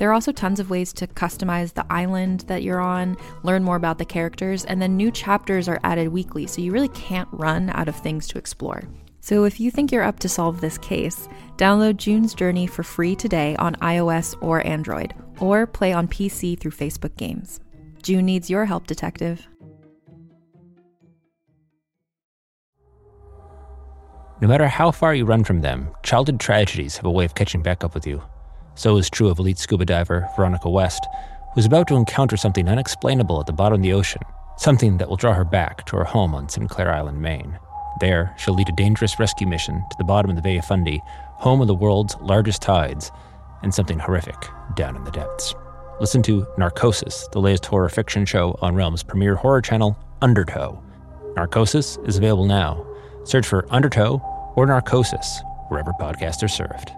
There are also tons of ways to customize the island that you're on, learn more about the characters, and then new chapters are added weekly, so you really can't run out of things to explore. So if you think you're up to solve this case, download June's Journey for free today on iOS or Android, or play on PC through Facebook Games. June needs your help, detective. No matter how far you run from them, childhood tragedies have a way of catching back up with you. So is true of elite scuba diver Veronica West, who's about to encounter something unexplainable at the bottom of the ocean, something that will draw her back to her home on Sinclair Island, Maine. There, she'll lead a dangerous rescue mission to the bottom of the Bay of Fundy, home of the world's largest tides, and something horrific down in the depths. Listen to Narcosis, the latest horror fiction show on Realm's premier horror channel, Undertow. Narcosis is available now. Search for Undertow or Narcosis wherever podcasts are served.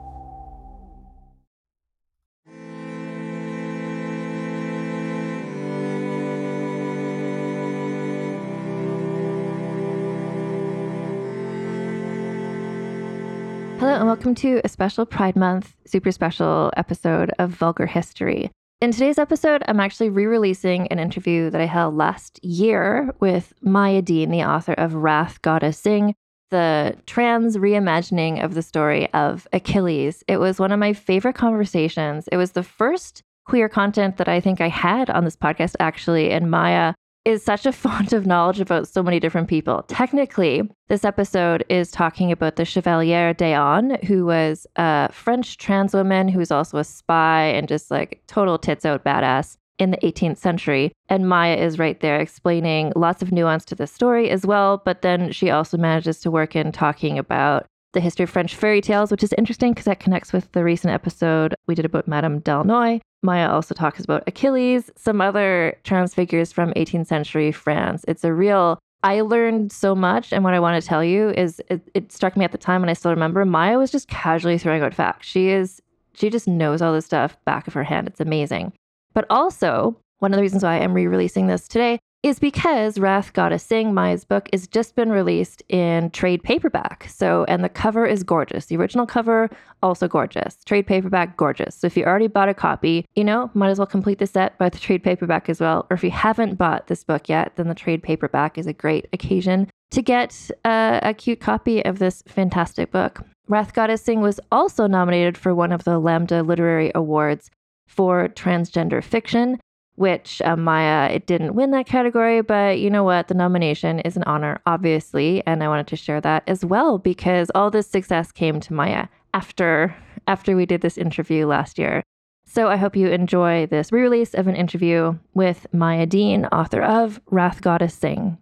Hello, and welcome to a special Pride Month, super special episode of Vulgar History. In today's episode, I'm actually re releasing an interview that I held last year with Maya Deane, the author of Wrath Goddess Sing, the trans reimagining of the story of Achilles. It was one of my favorite conversations. It was the first queer content that I think I had on this podcast, actually. And Maya is such a font of knowledge about so many different people. Technically, this episode is talking about the Chevalier d'Eon, who was a French trans woman who's also a spy and just like total tits out badass in the 18th century. And Maya is right there explaining lots of nuance to the story as well. But then she also manages to work in talking about the history of French fairy tales, which is interesting because that connects with the recent episode we did about Madame d'Aulnoy. Maya also talks about Achilles, some other trans figures from 18th century France. It's a real I learned so much, and what I want to tell you is it, it, struck me at the time, and I still remember. Maya was just casually throwing out facts. She is, she just knows all this stuff back of her hand. It's amazing. But also, one of the reasons why I'm re-releasing this today is because Wrath Goddess Sing, Maya's book, has just been released in trade paperback. So, and the cover is gorgeous. The original cover, also gorgeous. Trade paperback, gorgeous. So, if you already bought a copy, you know, might as well complete the set by the trade paperback as well. Or if you haven't bought this book yet, then the trade paperback is a great occasion to get a, a cute copy of this fantastic book. Wrath Goddess Sing was also nominated for one of the Lambda Literary Awards for transgender fiction which uh, Maya, it didn't win that category, but you know what? The nomination is an honor, obviously. And I wanted to share that as well because all this success came to Maya after after we did this interview last year. So I hope you enjoy this re-release of an interview with Maya Deane, author of Wrath Goddess Sing.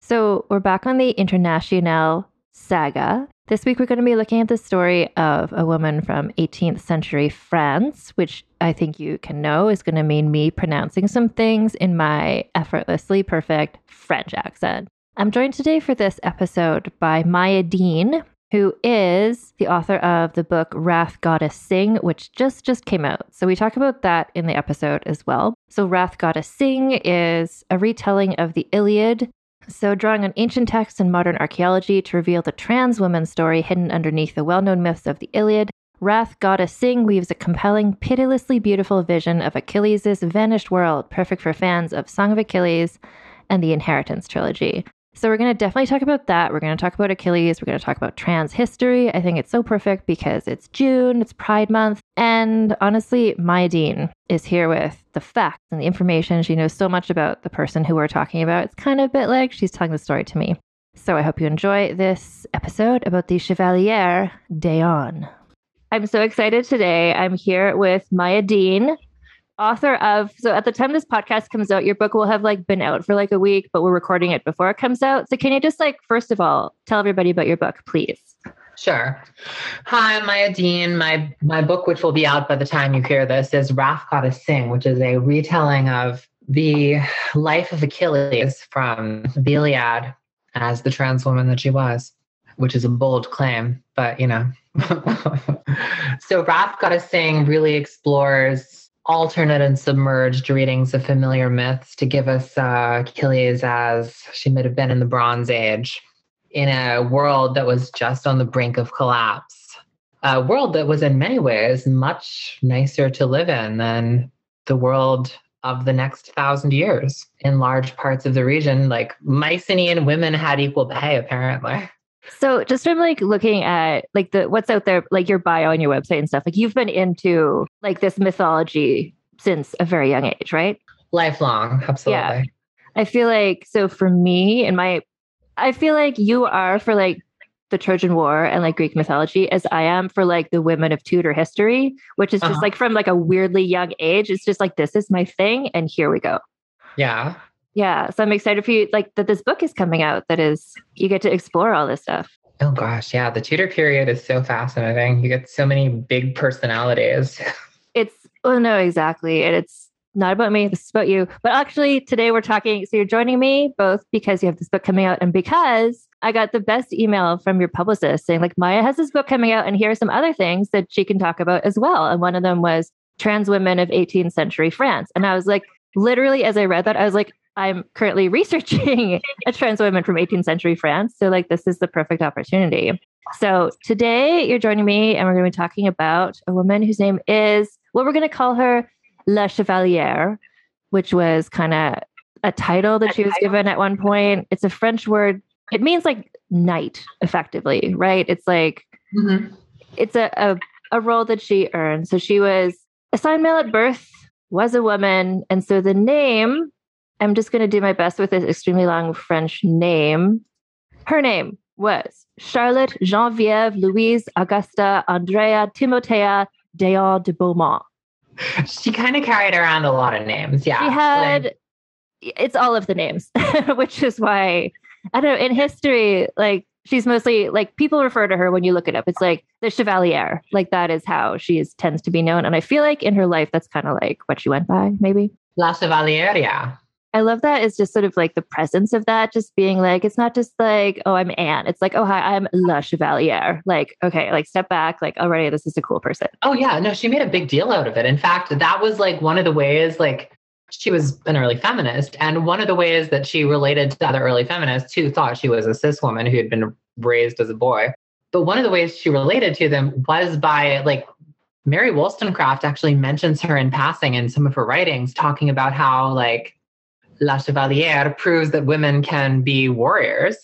So we're back on the Internationale saga. This week, we're going to be looking at the story of a woman from 18th century France, which I think you can know is going to mean me pronouncing some things in my effortlessly perfect French accent. I'm joined today for this episode by Maya Deane, who is the author of the book Wrath Goddess Sing, which just just came out. So we talk about that in the episode as well. So Wrath Goddess Sing is a retelling of the Iliad so, drawing on ancient texts and modern archaeology to reveal the trans woman story hidden underneath the well known myths of the Iliad, Wrath Goddess Sing weaves a compelling, pitilessly beautiful vision of Achilles' vanished world, perfect for fans of Song of Achilles and the Inheritance trilogy. So we're going to definitely talk about that. We're going to talk about Achilles. We're going to talk about trans history. I think it's so perfect because it's June, it's Pride Month. And honestly, Maya Deane is here with the facts and the information. She knows so much about the person who we're talking about. It's kind of a bit like she's telling the story to me. So I hope you enjoy this episode about the Chevalier d'Eon. I'm so excited today. I'm here with Maya Deane, author of so at the time this podcast comes out, your book will have like been out for like a week, but we're recording it before it comes out. So can you just like first of all tell everybody about your book, please? Sure. Hi, I'm Maya Deane. My my book, which will be out by the time you hear this, is Wrath Goddess Sing, which is a retelling of the life of Achilles from the Iliad as the trans woman that she was, which is a bold claim, but you know. so Wrath Goddess Sing really explores alternate and submerged readings of familiar myths to give us uh, Achilles as she might have been in the Bronze Age in a world that was just on the brink of collapse, a world that was in many ways much nicer to live in than the world of the next thousand years in large parts of the region. Like Mycenaean women had equal pay, apparently. So just from like looking at like the what's out there, like your bio on your website and stuff, like you've been into like this mythology since a very young age, right? Lifelong, absolutely. Yeah. I feel like so for me and my I feel like you are for like the Trojan War and like Greek mythology as I am for like the women of Tudor history, which is just uh-huh. like from like a weirdly young age. It's just like this is my thing and here we go. Yeah. Yeah. So I'm excited for you like that this book is coming out that is you get to explore all this stuff. Oh gosh, yeah. The Tudor period is so fascinating. You get so many big personalities. it's oh no, exactly. And it's not about me. This is about you. But actually, today we're talking. So you're joining me both because you have this book coming out and because I got the best email from your publicist saying, like, Maya has this book coming out and here are some other things that she can talk about as well. And one of them was trans women of 18th century France. And I was like, literally, as I read that, I was like, I'm currently researching a trans woman from 18th century France. So, like, this is the perfect opportunity. So, today you're joining me, and we're going to be talking about a woman whose name is what we're going to call her La Chevalière, which was kind of a title that she was given at one point. It's a French word. It means like knight, effectively, right? It's like mm-hmm. it's a, a a role that she earned. So she was assigned male at birth, was a woman, and so the name. I'm just going to do my best with this extremely long French name. Her name was Charlotte Geneviève Louise Augusta Andrea Timothea d'Eon de Beaumont she kind of carried around a lot of names. Yeah. She had, like, it's all of the names, which is why, I don't know, in history, like she's mostly like people refer to her when you look it up. It's like the Chevalier. Like that is how she is, tends to be known. And I feel like in her life, that's kind of like what she went by, maybe. La Chevalier, yeah. I love that. It's just sort of like the presence of that, just being like, it's not just like, oh, I'm Anne. It's like, oh, hi, I'm La Chevalier. Like, okay, like step back. Like, oh, already, this is a cool person. Oh, yeah. No, she made a big deal out of it. In fact, that was like one of the ways, like, she was an early feminist. And one of the ways that she related to other early feminists who thought she was a cis woman who had been raised as a boy. But one of the ways she related to them was by like Mary Wollstonecraft actually mentions her in passing in some of her writings, talking about how like La Chevalière proves that women can be warriors.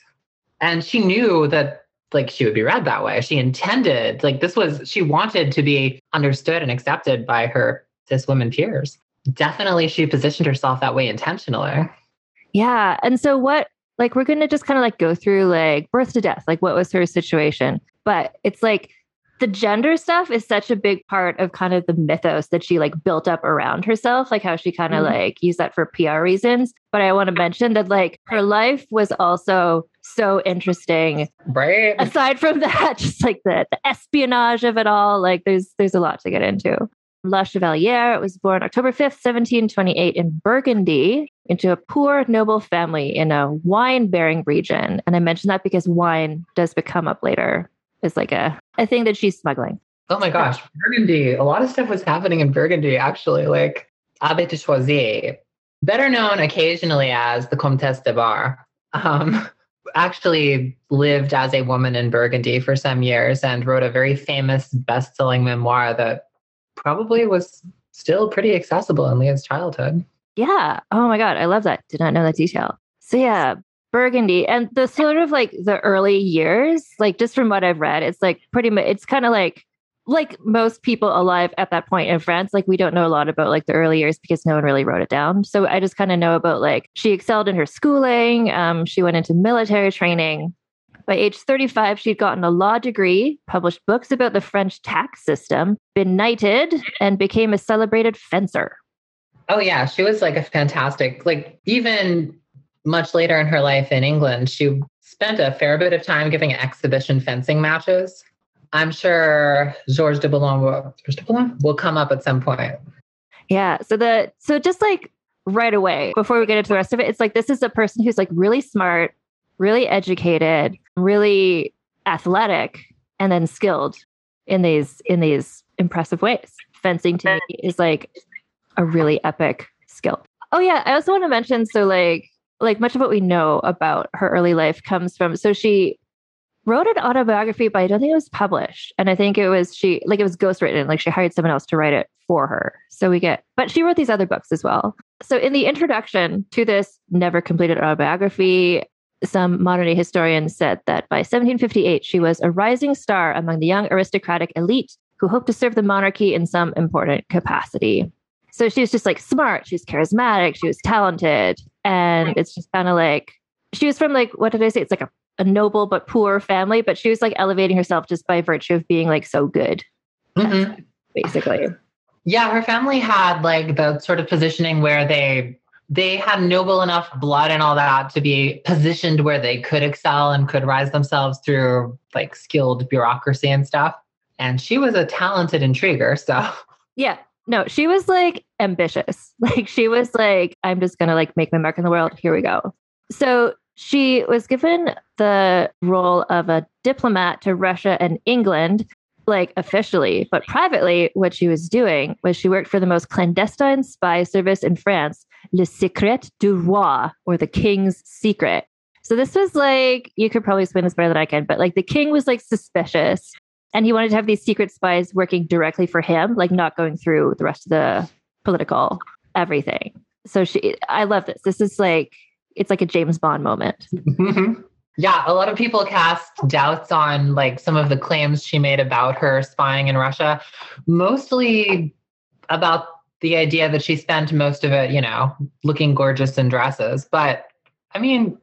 And she knew that like she would be read that way. She intended, like this was, she wanted to be understood and accepted by her cis women peers. Definitely she positioned herself that way intentionally. Yeah. And so what like we're gonna just kind of like go through like birth to death, like what was her situation. But it's like the gender stuff is such a big part of kind of the mythos that she like built up around herself, like how she kind of mm-hmm. like used that for PR reasons. But I want to mention that like her life was also so interesting. Right. Aside from that, just like the, the espionage of it all, like there's there's a lot to get into. La Chevalière was born October 5th, 1728 in Burgundy into a poor noble family in a wine bearing region. And I mention that because wine does become up later is like a, a thing that she's smuggling. Oh my gosh, Burgundy. A lot of stuff was happening in Burgundy, actually. Like Abbe de Choisy, better known occasionally as the Comtesse de Bar, um, actually lived as a woman in Burgundy for some years and wrote a very famous best selling memoir that probably was still pretty accessible in Leah's childhood. Yeah. Oh my God. I love that. Did not know that detail. So, yeah, Burgundy and the sort of like the early years, like just from what I've read, it's like pretty much, it's kind of like like most people alive at that point in France, like we don't know a lot about like the early years because no one really wrote it down. So I just kind of know about like she excelled in her schooling. Um, she went into military training. By age 35, she'd gotten a law degree, published books about the French tax system, been knighted, and became a celebrated fencer. Oh yeah, she was like a fantastic, like even much later in her life in England, she spent a fair bit of time giving exhibition fencing matches. I'm sure Georges de Boulogne will, de Boulogne will come up at some point. Yeah. So the so just like right away before we get into the rest of it, it's like this is a person who's like really smart, really educated, really athletic, and then skilled in these in these impressive ways. Fencing to me is like a really epic skill. Oh yeah, I also want to mention so like like much of what we know about her early life comes from so she wrote an autobiography, but I don't think it was published. And I think it was she like it was ghostwritten, like she hired someone else to write it for her. So we get but she wrote these other books as well. So in the introduction to this never completed autobiography, some modern day historians said that by 1758 she was a rising star among the young aristocratic elite who hoped to serve the monarchy in some important capacity. So she was just like smart, she was charismatic, she was talented. And it's just kind of like she was from like what did I say? It's like a a noble but poor family, but she was like elevating herself just by virtue of being like so good, mm-hmm. basically. Yeah, her family had like the sort of positioning where they they had noble enough blood and all that to be positioned where they could excel and could rise themselves through like skilled bureaucracy and stuff. And she was a talented intriguer, so yeah. No, she was like ambitious. Like she was like, I'm just gonna like make my mark in the world. Here we go. So she was given the role of a diplomat to Russia and England, like officially, but privately, what she was doing was she worked for the most clandestine spy service in France, Le Secret du Roi, or the King's Secret. So this was like, you could probably explain this better than I can, but like the king was like suspicious and he wanted to have these secret spies working directly for him, like not going through the rest of the political everything. So she, I love this. This is like it's like a James Bond moment. Mm-hmm. Yeah, a lot of people cast doubts on like some of the claims she made about her spying in Russia, mostly about the idea that she spent most of it, you know, looking gorgeous in dresses. But I mean,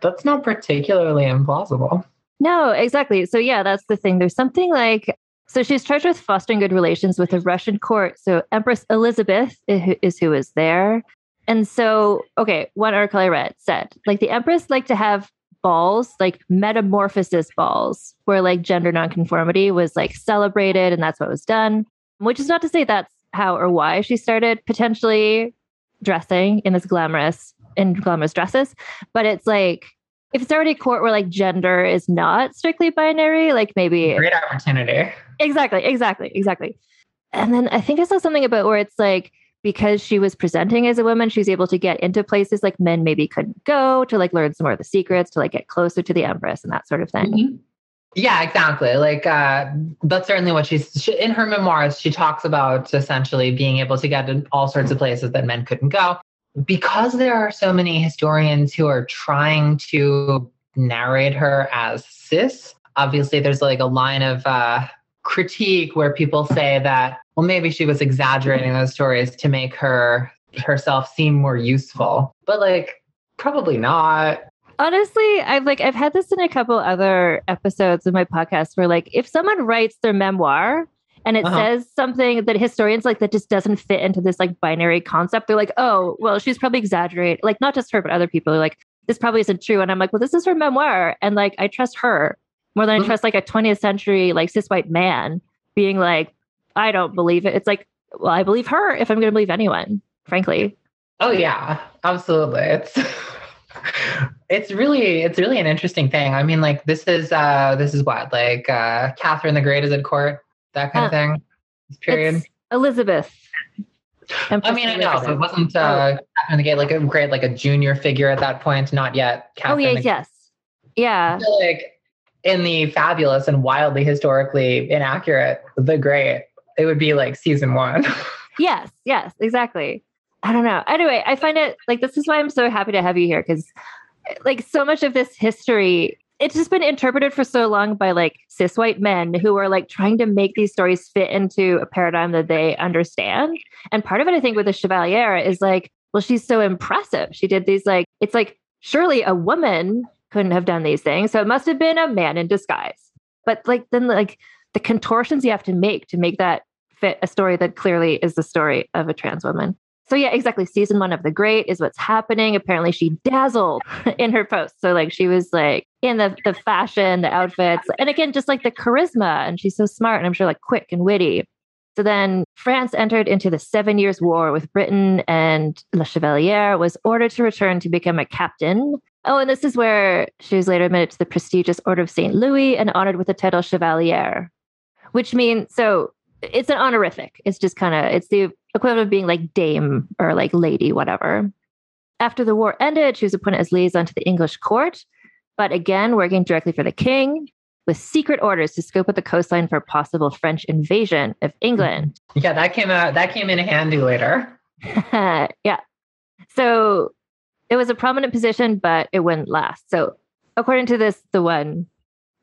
that's not particularly implausible. No, exactly. So yeah, that's the thing. There's something like so she's charged with fostering good relations with the Russian court. So Empress Elizabeth is who is there. And so, okay, one article I read said like the Empress liked to have balls, like metamorphosis balls, where like gender nonconformity was like celebrated and that's what was done, which is not to say that's how or why she started potentially dressing in this glamorous in glamorous dresses, but it's like if it's already a court where like gender is not strictly binary, like maybe great opportunity. Exactly, exactly, exactly. And then I think I saw something about where it's like because she was presenting as a woman, she was able to get into places like men maybe couldn't go to like learn some more of the secrets, to like get closer to the empress and that sort of thing. Mm-hmm. Yeah, exactly. Like uh, that's certainly what she's she, in her memoirs. She talks about essentially being able to get to all sorts of places that men couldn't go. Because there are so many historians who are trying to narrate her as cis. Obviously, there's like a line of uh, critique where people say that well maybe she was exaggerating those stories to make her herself seem more useful but like probably not honestly i've like i've had this in a couple other episodes of my podcast where like if someone writes their memoir and it uh-huh. says something that historians like that just doesn't fit into this like binary concept they're like oh well she's probably exaggerating like not just her but other people are like this probably isn't true and i'm like well this is her memoir and like i trust her more than I mm-hmm. trust like a 20th century like cis white man being like, I don't believe it. It's like, well, I believe her if I'm going to believe anyone, frankly. Oh yeah, absolutely. It's it's really it's really an interesting thing. I mean, like this is uh this is what like uh Catherine the Great is at court, that kind uh, of thing. This period. Elizabeth. I mean, I know it wasn't uh, oh. Catherine the Great like a great like a junior figure at that point, not yet. Catherine oh yeah, yes, yeah. like in the fabulous and wildly historically inaccurate, the great, it would be like season one. yes, yes, exactly. I don't know. Anyway, I find it like this is why I'm so happy to have you here because like so much of this history it's just been interpreted for so long by like cis white men who are like trying to make these stories fit into a paradigm that they understand. And part of it, I think, with the Chevalier is like, well, she's so impressive. She did these like, it's like, surely a woman couldn't have done these things. So it must have been a man in disguise. But like, then like the contortions you have to make to make that fit a story that clearly is the story of a trans woman. So yeah, exactly. Season one of The Great is what's happening. Apparently, she dazzled in her post. So like, she was like in the the fashion, the outfits, and again, just like the charisma. And she's so smart, and I'm sure like quick and witty. So then France entered into the Seven Years' War with Britain, and Le Chevalier was ordered to return to become a captain. Oh, and this is where she was later admitted to the prestigious Order of St. Louis and honored with the title Chevalier, which means so it's an honorific. It's just kind of it's the equivalent of being like dame or like lady, whatever. After the war ended, she was appointed as liaison to the English court, but again working directly for the king with secret orders to scope out the coastline for possible French invasion of England. Yeah, that came out that came in handy later. yeah. So it was a prominent position, but it wouldn't last. So according to this, the one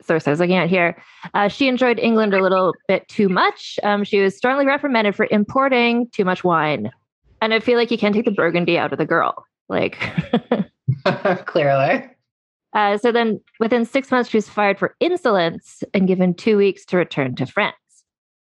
source I was looking at here, uh, she enjoyed England a little bit too much. Um, she was strongly reprimanded for importing too much wine. And I feel like you can't take the burgundy out of the girl. Like, clearly. Uh, so then within six months, she was fired for insolence and given two weeks to return to France.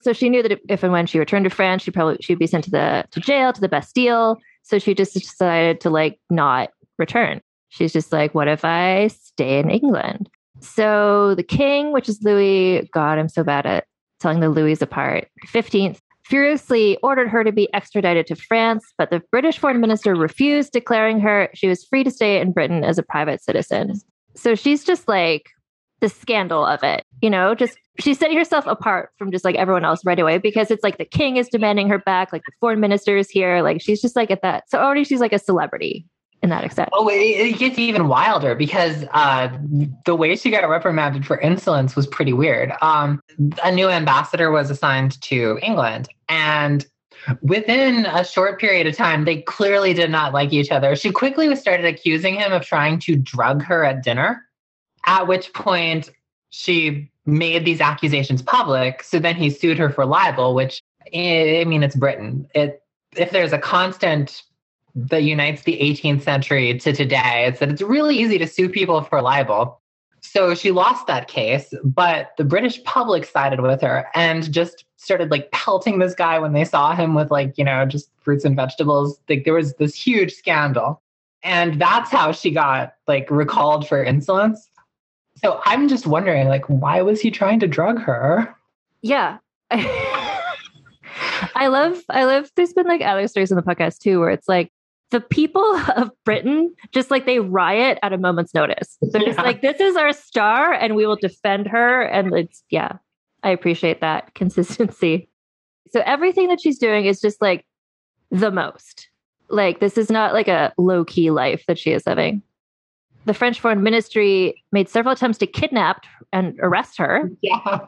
So she knew that if and when she returned to France, she probably she'd be sent to the to jail, to the Bastille. So she just decided to like not return. She's just like, what if I stay in England? So the king, which is Louis, God, I'm so bad at telling the Louis apart, 15th, furiously ordered her to be extradited to France, but the British foreign minister refused, declaring her she was free to stay in Britain as a private citizen. So she's just like the scandal of it, you know, just she's setting herself apart from just like everyone else right away because it's like the king is demanding her back, like the foreign minister is here, like she's just like at that. So already she's like a celebrity in that extent. Oh, it, it gets even wilder because uh, the way she got reprimanded for insolence was pretty weird. Um, a new ambassador was assigned to England, and within a short period of time, they clearly did not like each other. She quickly started accusing him of trying to drug her at dinner, at which point she made these accusations public. So then he sued her for libel, which eh, I mean, it's Britain. It if there's a constant that unites the 18th century to today. It's that it's really easy to sue people for libel. So she lost that case, but the British public sided with her and just started like pelting this guy when they saw him with like, you know, just fruits and vegetables. Like there was this huge scandal. And that's how she got like recalled for insolence. So I'm just wondering, like, why was he trying to drug her? Yeah. I love, I love, there's been like other stories in the podcast too, where it's like the people of Britain just like they riot at a moment's notice. They're just like, this is our star and we will defend her. And it's, yeah, I appreciate that consistency. So everything that she's doing is just like the most. Like, this is not like a low key life that she is living. The French Foreign Ministry made several attempts to kidnap and arrest her. Yeah.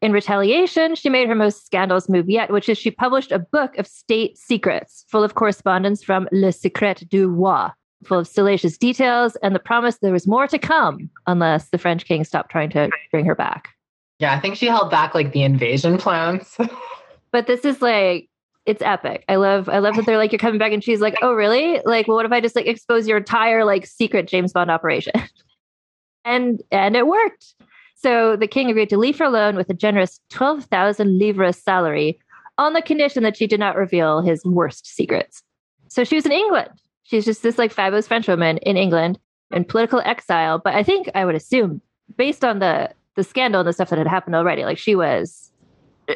In retaliation, she made her most scandalous move yet, which is she published a book of state secrets full of correspondence from Le Secret du Roi, full of salacious details and the promise there was more to come unless the French king stopped trying to bring her back. Yeah, I think she held back like the invasion plans. but this is like it's epic. I love I love that they're like you're coming back and she's like, "Oh, really? Like, well, what if I just like expose your entire like secret James Bond operation?" and and it worked. So the king agreed to leave her alone with a generous 12,000 livres salary on the condition that she did not reveal his worst secrets. So she was in England. She's just this like fabulous French woman in England in political exile. But I think I would assume, based on the the scandal and the stuff that had happened already, like she was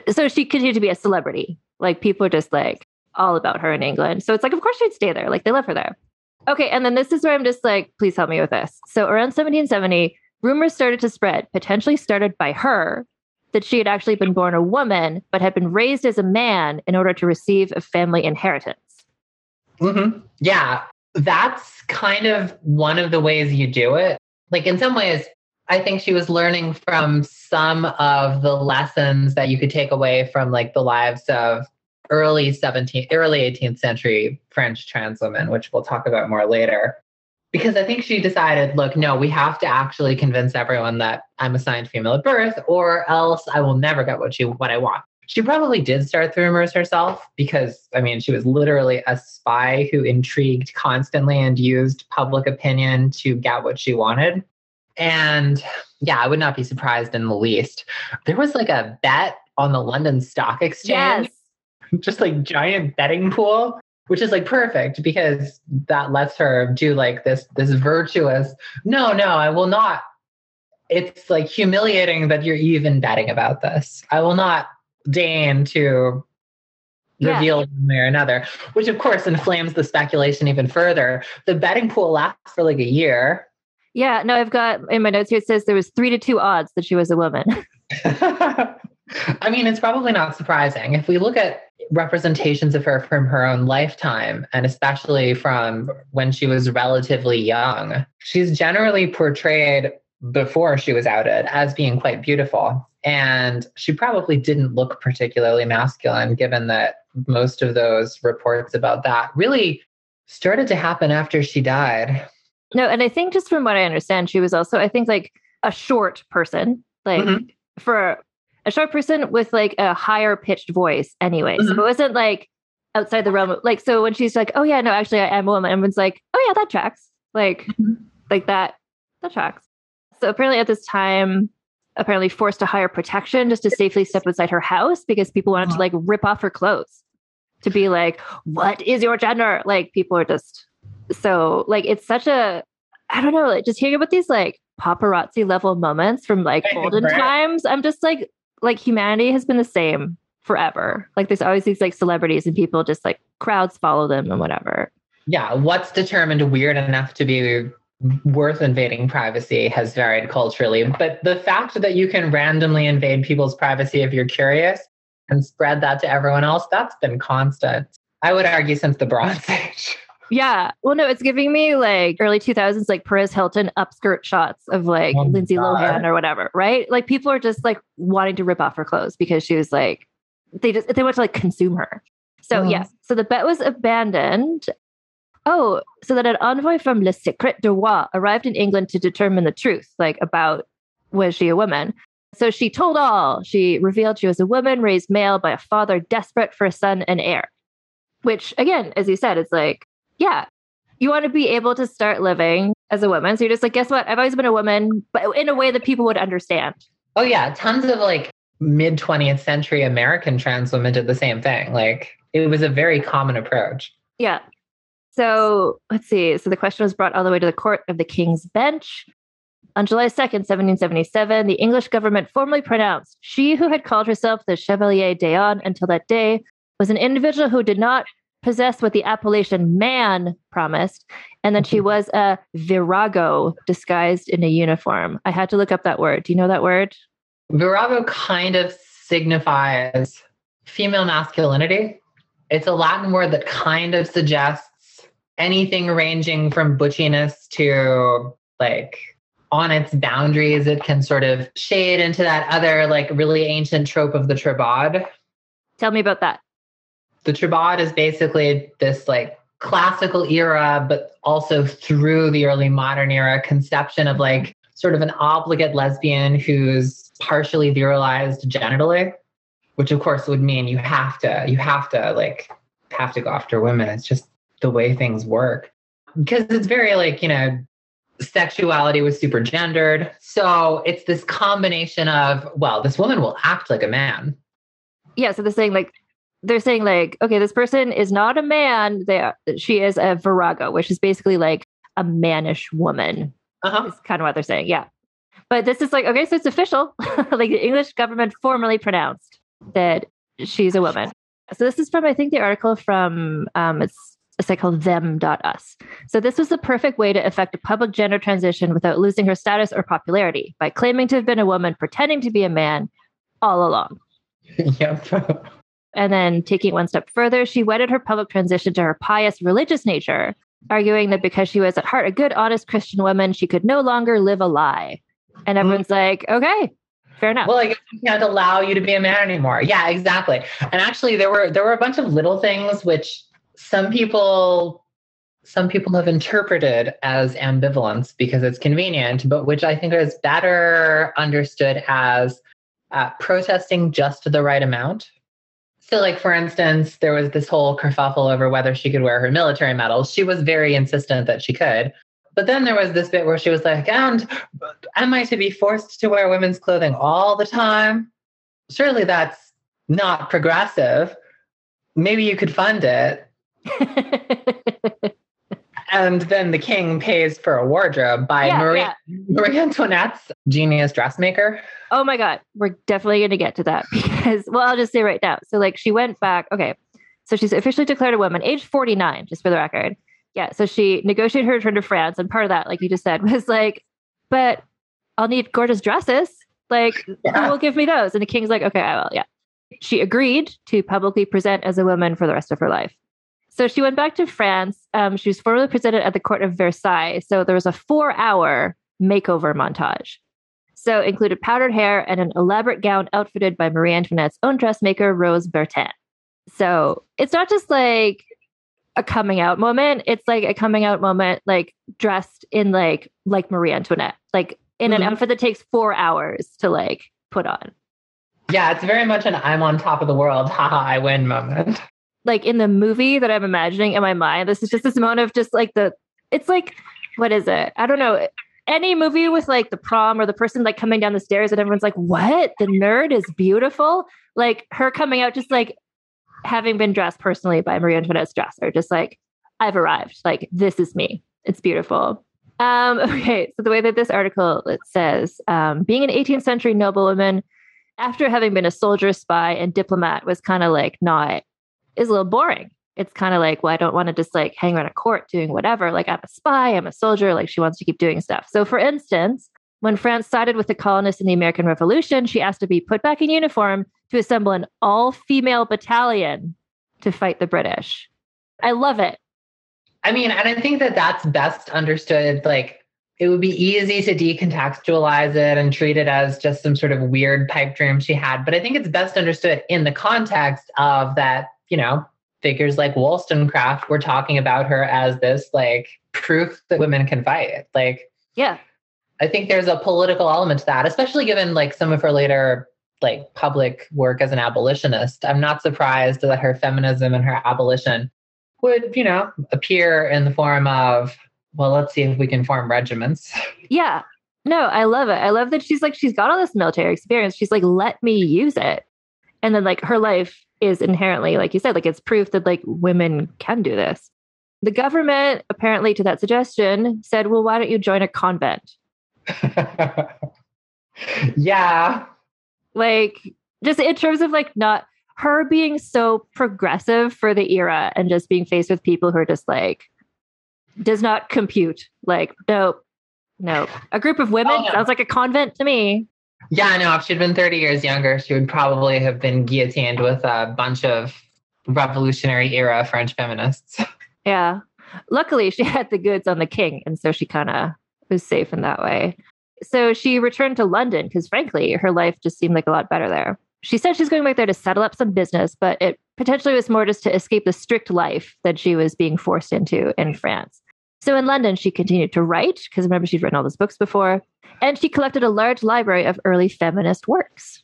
so she continued to be a celebrity. Like people are just like all about her in England. So it's like, of course she'd stay there. Like they love her there. Okay. And then this is where I'm just like, please help me with this. So around 1770, rumors started to spread, potentially started by her, that she had actually been born a woman, but had been raised as a man in order to receive a family inheritance. Mm-hmm. Yeah, that's kind of one of the ways you do it. Like, in some ways, I think she was learning from some of the lessons that you could take away from like the lives of early 17th, early 18th century French trans women, which we'll talk about more later. because I think she decided, look, no, we have to actually convince everyone that I'm assigned female at birth, or else I will never get what she what I want. She probably did start the rumors herself because, I mean, she was literally a spy who intrigued constantly and used public opinion to get what she wanted. And yeah, I would not be surprised in the least. There was like a bet on the London Stock Exchange, Yes. just like giant betting pool, which is like perfect because that lets her do like this this virtuous. No, no, I will not. It's like humiliating that you're even betting about this. I will not deign to Yeah. reveal one way or another, which of course inflames the speculation even further. The betting pool lasts for like a year. Yeah, no, I've got in my notes here it says there was three to two odds that she was a woman. I mean, it's probably not surprising. If we look at representations of her from her own lifetime, and especially from when she was relatively young, she's generally portrayed before she was outed as being quite beautiful. And she probably didn't look particularly masculine, given that most of those reports about that really started to happen after she died. No, and I think just from what I understand, she was also, I think, like a short person, like Mhm. for a short person with like a higher pitched voice anyway. So Mhm. it wasn't like outside the realm of like, so when she's like, oh yeah, no, actually I am a woman, everyone's like, oh yeah, that tracks. Like, Mhm. like that, that tracks. So apparently at this time, apparently forced to hire protection just to safely step outside her house because people wanted to Uh-huh. like rip off her clothes to be like, what is your gender? Like people are just so like it's such a I don't know, like just hearing about these like paparazzi level moments from like olden times, I'm just like like humanity has been the same forever. Like there's always these like celebrities and people just like crowds follow them and whatever. yeah, what's determined weird enough to be worth invading privacy has varied culturally. But the fact that you can randomly invade people's privacy if you're curious and spread that to everyone else, that's been constant. I would argue since the Bronze Age. Yeah. Well, no, it's giving me like early 2000s, like Perez Hilton upskirt shots of like Oh Lindsay God. Lohan or whatever, right? Like people are just like wanting to rip off her clothes because she was like, they just, they want to like consume her. So, Mhm. yes. So the bet was abandoned. Oh, so that an envoy from Le Secret de Roi arrived in England to determine the truth, like about was she a woman? So she told all. She revealed she was a woman raised male by a father desperate for a son and heir. Which, again, as you said, it's like, yeah, you want to be able to start living as a woman. So you're just like, guess what? I've always been a woman, but in a way that people would understand. Oh, yeah. Tons of like mid 20th century American trans women did the same thing. Like it was a very common approach. Yeah. So let's see. So the question was brought all the way to the court of the King's Bench. On July 2nd, 1777, the English government formally pronounced she who had called herself the Chevalier d'Eon until that day was an individual who did not possess what the appellation man promised, and then she mm-hmm. was a virago disguised in a uniform. I had to look up that word. Do you know that word? Virago kind of signifies female masculinity. It's a Latin word that kind of suggests anything ranging from butchiness to like on its boundaries. It can sort of shade into that other like really ancient trope of the tribade. Tell me about that. The tribade is basically this like classical era, but also through the early modern era conception of like sort of an obligate lesbian who's partially virilized genitally, which of course would mean you have to, you have to like have to go after women. It's just the way things work. Because it's very like, you know, sexuality was super gendered. So it's this combination of, well, this woman will act like a man. yeah so they're saying like they're saying like okay this person is not a man. They are, she is a virago which is basically like a mannish woman Uh-huh. is kind of what they're saying yeah. But this is like okay so it's official. Like the english government formally pronounced that she's a woman. So this is from i think the article from um it's a site called them.us so this was the perfect way to effect a public gender transition without losing her status or popularity by claiming to have been a woman pretending to be a man all along. Yep. and then taking it one step further, she wedded her public transition to her pious religious nature, arguing that because she was at heart a good, honest Christian woman, she could no longer live a lie. And everyone's like, okay, fair enough. Well, I guess we can't allow you to be a man anymore. Yeah, exactly. And actually, there were there were a bunch of little things which some people some people have interpreted as ambivalence because it's convenient, but which I think is better understood as uh, protesting just the right amount. So, like for instance, there was this whole kerfuffle over whether she could wear her military medals. She was very insistent that she could. But then there was this bit where she was like, and am I to be forced to wear women's clothing all the time? Surely that's not progressive. Maybe you could fund it. and then the king pays for a wardrobe by yeah, Marie, yeah. Marie Antoinette's genius dressmaker. Oh my God. We're definitely going to get to that because, well, I'll just say right now. So, like, she went back. Okay. So she's officially declared a woman, age 49, just for the record. Yeah. So she negotiated her return to France. And part of that, like you just said, was like, but I'll need gorgeous dresses. Like, yeah. who will give me those? And the king's like, okay, I will. Yeah. She agreed to publicly present as a woman for the rest of her life. So she went back to France. Um, she was formally presented at the court of Versailles. So there was a four hour makeover montage. So included powdered hair and an elaborate gown outfitted by Marie Antoinette's own dressmaker, Rose Bertin. So it's not just like a coming out moment. It's like a coming out moment, like dressed in like like Marie Antoinette, like in mm-hmm. an outfit that takes four hours to like put on. Yeah, it's very much an I'm on top of the world, haha, I win moment like in the movie that I'm imagining in my mind, this is just this moment of just like the, it's like, what is it? I don't know. Any movie with like the prom or the person like coming down the stairs and everyone's like, what? The nerd is beautiful. Like her coming out, just like having been dressed personally by Marie Antoinette's dresser, just like, I've arrived. Like, this is me. It's beautiful. Um, okay, so the way that this article it says, um, being an 18th century noblewoman, after having been a soldier, spy, and diplomat, was kind of like not is a little boring. It's kind of like, well, I don't want to just like hang around a court doing whatever. Like, I'm a spy, I'm a soldier. Like, she wants to keep doing stuff. So, for instance, when France sided with the colonists in the American Revolution, she asked to be put back in uniform to assemble an all female battalion to fight the British. I love it. I mean, and I think that that's best understood. Like, it would be easy to decontextualize it and treat it as just some sort of weird pipe dream she had. But I think it's best understood in the context of that you know, figures like Wollstonecraft were talking about her as this like proof that women can fight. Like, yeah, I think there's a political element to that, especially given like some of her later like public work as an abolitionist. I'm not surprised that her feminism and her abolition would, you know, appear in the form of, well, let's see if we can form regiments. Yeah. No, I love it. I love that she's like, she's got all this military experience. She's like, let me use it. And then like her life is inherently, like you said, like it's proof that like women can do this. The government, apparently, to that suggestion, said, well, why don't you join a convent? yeah. Like, just in terms of like not her being so progressive for the era and just being faced with people who are just like, does not compute. Like, nope, nope. A group of women oh, sounds like a convent to me. Yeah, no, if she'd been 30 years younger, she would probably have been guillotined with a bunch of revolutionary era French feminists. Yeah. Luckily, she had the goods on the king. And so she kind of was safe in that way. So she returned to London because, frankly, her life just seemed like a lot better there. She said she's going back there to settle up some business, but it potentially was more just to escape the strict life that she was being forced into in France. So in London, she continued to write because remember, she'd written all those books before. And she collected a large library of early feminist works,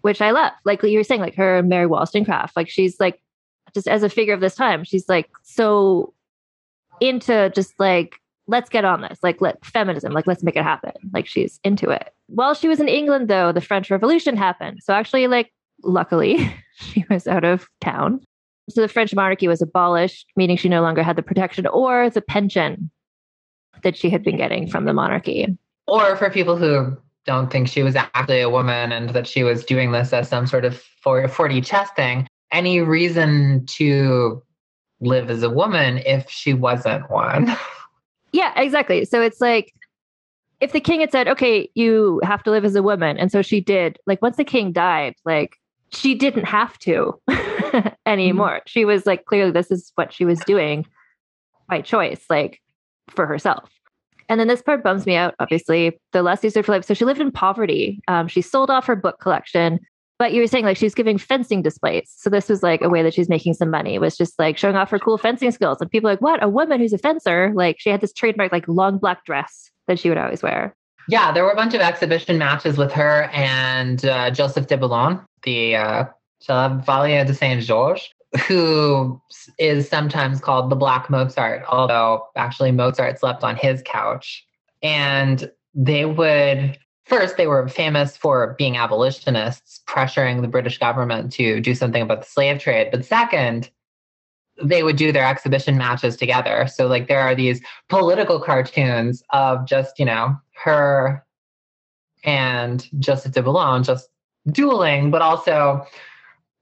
which I love. Like you were saying, like her Mary Wollstonecraft, like she's like, just as a figure of this time, she's like so into just like, let's get on this, like let feminism, like let's make it happen. Like she's into it. While she was in England, though, the French Revolution happened. So actually, like, luckily, she was out of town. So the French monarchy was abolished, meaning she no longer had the protection or the pension that she had been getting from the monarchy. Or for people who don't think she was actually a woman and that she was doing this as some sort of 4D chess thing, any reason to live as a woman if she wasn't one? Yeah, exactly. So it's like if the king had said, okay, you have to live as a woman. And so she did, like once the king died, like she didn't have to anymore. Mm-hmm. She was like, clearly, this is what she was doing by choice, like for herself. And then this part bums me out, obviously. The less used for life. So she lived in poverty. Um, she sold off her book collection. but you were saying like she's giving fencing displays. So this was like a way that she's making some money. It was just like showing off her cool fencing skills. And people like, what? A woman who's a fencer? Like she had this trademark like long black dress that she would always wear. Yeah, there were a bunch of exhibition matches with her and uh, Joseph de Boulogne, the uh, Chevalier de Saint Georges, who is sometimes called the Black Mozart, although actually Mozart slept on his couch. And they would first they were famous for being abolitionists pressuring the british government to do something about the slave trade but second they would do their exhibition matches together so like there are these political cartoons of just you know her and joseph de boulogne just dueling but also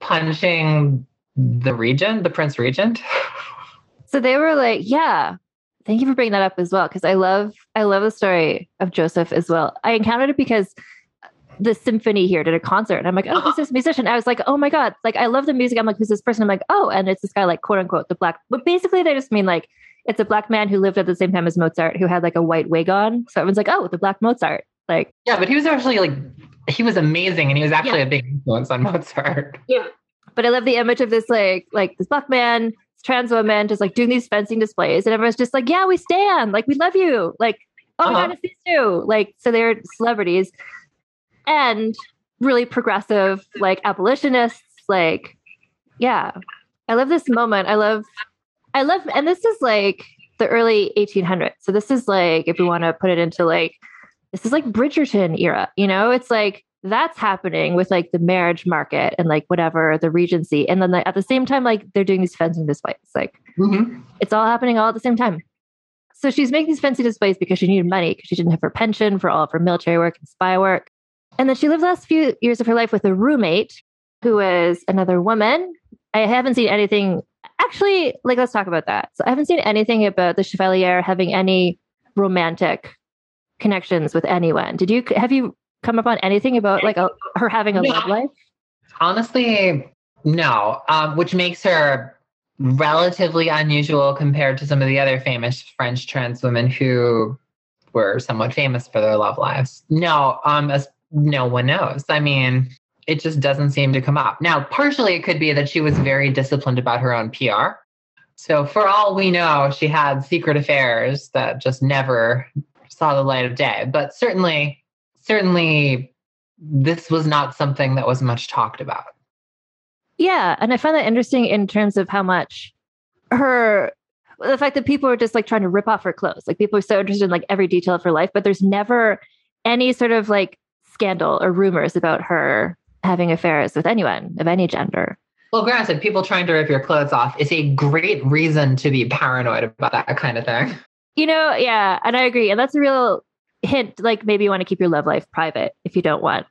punching the regent the prince regent? So they were like yeah thank you for bringing that up as well because i love i love the story of joseph as well. I encountered it because the symphony here did a concert and i'm like oh who's this musician. I was like oh my god like i love the music. I'm like who's this person? I'm like oh and it's this guy like quote unquote the black but basically they just mean like it's a black man who lived at the same time as mozart who had like a white wig on. So everyone's like oh the black mozart like yeah but he was actually like he was amazing and he was actually yeah. a big influence on mozart. Yeah. But i love the image of this like like this black man trans woman just like doing these fencing displays and everyone's just like yeah we stand. Like we love you. Like oh uh-huh. my god it's these two like so they're celebrities and really progressive like abolitionists like yeah. I love this moment. I love i love and this is like the early 1800s so this is like if we want to put it into like this is like bridgerton era you know? It's like that's happening with like the marriage market and like whatever the regency and then at the same time like they're doing these fencing displays like mm-hmm. it's all happening all at the same time. So she's making these fancy displays because she needed money because she didn't have her pension for all of her military work and spy work. And then she lived the last few years of her life with a roommate who is another woman. I haven't seen anything actually like let's talk about that. So i haven't seen anything about the chevalier having any romantic connections with anyone did you have you come upon anything about like a, her having a no. love life? Honestly, no. Um, which makes her relatively unusual compared to some of the other famous French trans women who were somewhat famous for their love lives. No, um, as no one knows. I mean, it just doesn't seem to come up. Now, partially it could be that she was very disciplined about her own PR. So, for all we know, she had secret affairs that just never saw the light of day. But certainly, certainly this was not something that was much talked about. Yeah. And I find that interesting in terms of how much her the fact that people are just like trying to rip off her clothes. Like people are so interested in like every detail of her life, but there's never any sort of like scandal or rumors about her having affairs with anyone of any gender. Well, granted, people trying to rip your clothes off is a great reason to be paranoid about that kind of thing. You know, yeah, and I agree. And that's a real hint like maybe you want to keep your love life private if you don't want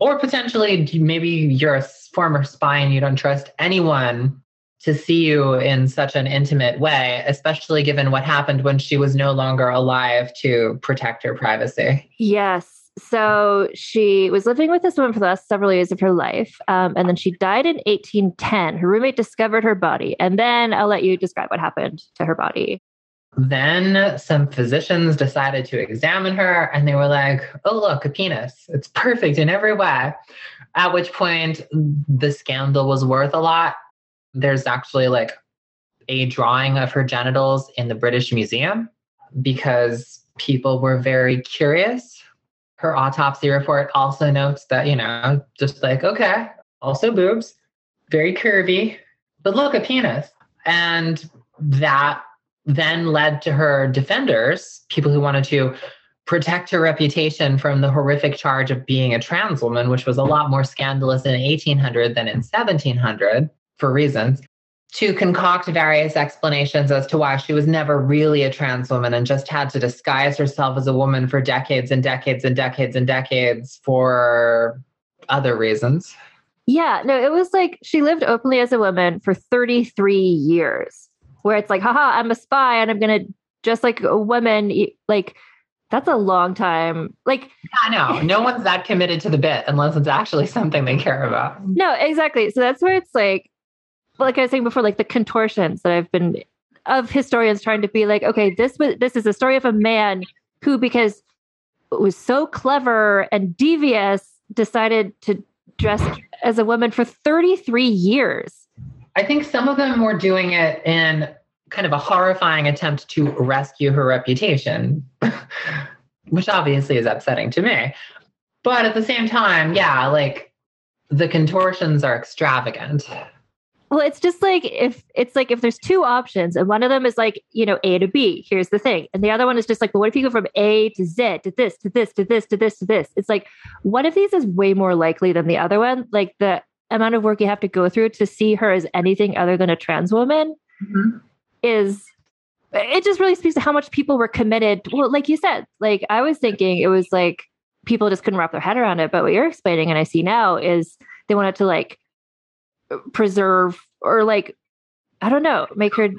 or potentially maybe you're a former spy and you don't trust anyone to see you in such an intimate way, especially given what happened when she was no longer alive to protect her privacy. Yes. So she was living with this woman for the last several years of her life. Um, and then she died in 1810. Her roommate discovered her body. And then I'll let you describe what happened to her body. Then some physicians decided to examine her and they were like, oh, look, a penis. It's perfect in every way. At which point the scandal was worth a lot. There's actually like a drawing of her genitals in the British Museum because people were very curious. Her autopsy report also notes that, you know, just like, okay, also boobs, very curvy, but look, a penis. And that then led to her defenders, people who wanted to protect her reputation from the horrific charge of being a trans woman, which was a lot more scandalous in 1800 than in 1700 for reasons, to concoct various explanations as to why she was never really a trans woman and just had to disguise herself as a woman for decades and decades and decades and decades for other reasons. Yeah, no, it was like she lived openly as a woman for 33 years where it's like, haha, I'm a spy and I'm going to just like a woman, like that's a long time. Like, I know no one's that committed to the bit unless it's actually something they care about. No, exactly. So that's where it's like, like I was saying before, like the contortions that I've been of historians trying to be like, okay, this was this is a story of a man who, because it was so clever and devious, decided to dress as a woman for 33 years. I think some of them were doing it in kind of a horrifying attempt to rescue her reputation, which obviously is upsetting to me. But at the same time, yeah, like the contortions are extravagant. Well, it's just like if it's like if there's two options and one of them is like, you know, A to B, here's the thing. And the other one is just like, but what if you go from A to Z to this, to this, to this, to this, to this? It's like one of these is way more likely than the other one. Like the amount of work you have to go through to see her as anything other than a trans woman mm-hmm. is it just really speaks to how much people were committed. Well, like you said, like I was thinking it was like people just couldn't wrap their head around it. But what you're explaining and I see now is they wanted to like preserve or like I don't know, make her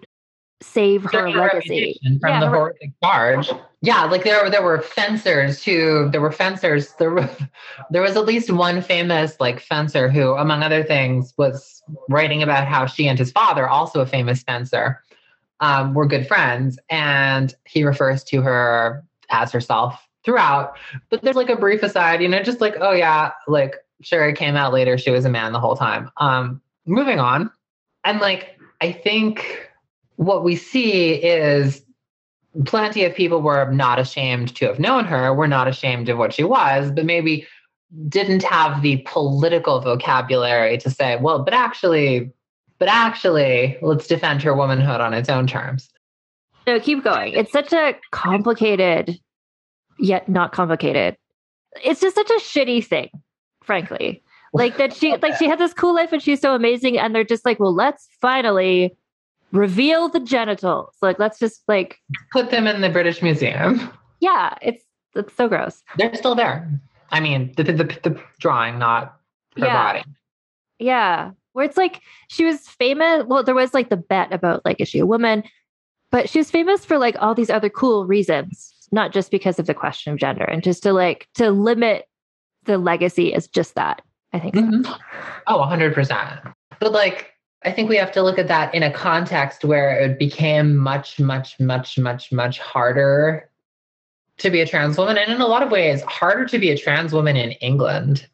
save her legacy from yeah, the her, horrific charge. Yeah, like there there were fencers who there were fencers. There were, there was at least one famous like fencer who, among other things, was writing about how she and his father, also a famous fencer, um, were good friends, and he refers to her as herself throughout. But there's like a brief aside, you know, just like oh yeah, like Sherry came out later. She was a man the whole time. Um, moving on, and like I think what we see is plenty of people were not ashamed to have known her, were not ashamed of what she was, but maybe didn't have the political vocabulary to say, well, but actually, but actually, let's defend her womanhood on its own terms. No, keep going. It's such a complicated, yet not complicated. It's just such a shitty thing, frankly. Like that she like she had this cool life and she's so amazing, and they're just like, well, let's finally reveal the genitals. Like, let's just like put them in the British Museum. Yeah, it's it's so gross. They're still there. I mean, the the, the, the drawing, not her yeah. body. Yeah, where it's like she was famous. Well, there was like the bet about like is she a woman, but she was famous for like all these other cool reasons, not just because of the question of gender, and just to like to limit the legacy is just that. I think. Mm-hmm. So. Oh, 100%. But like I think we have to look at that in a context where it became much, much, much, much, much harder to be a trans woman. And in a lot of ways, harder to be a trans woman in England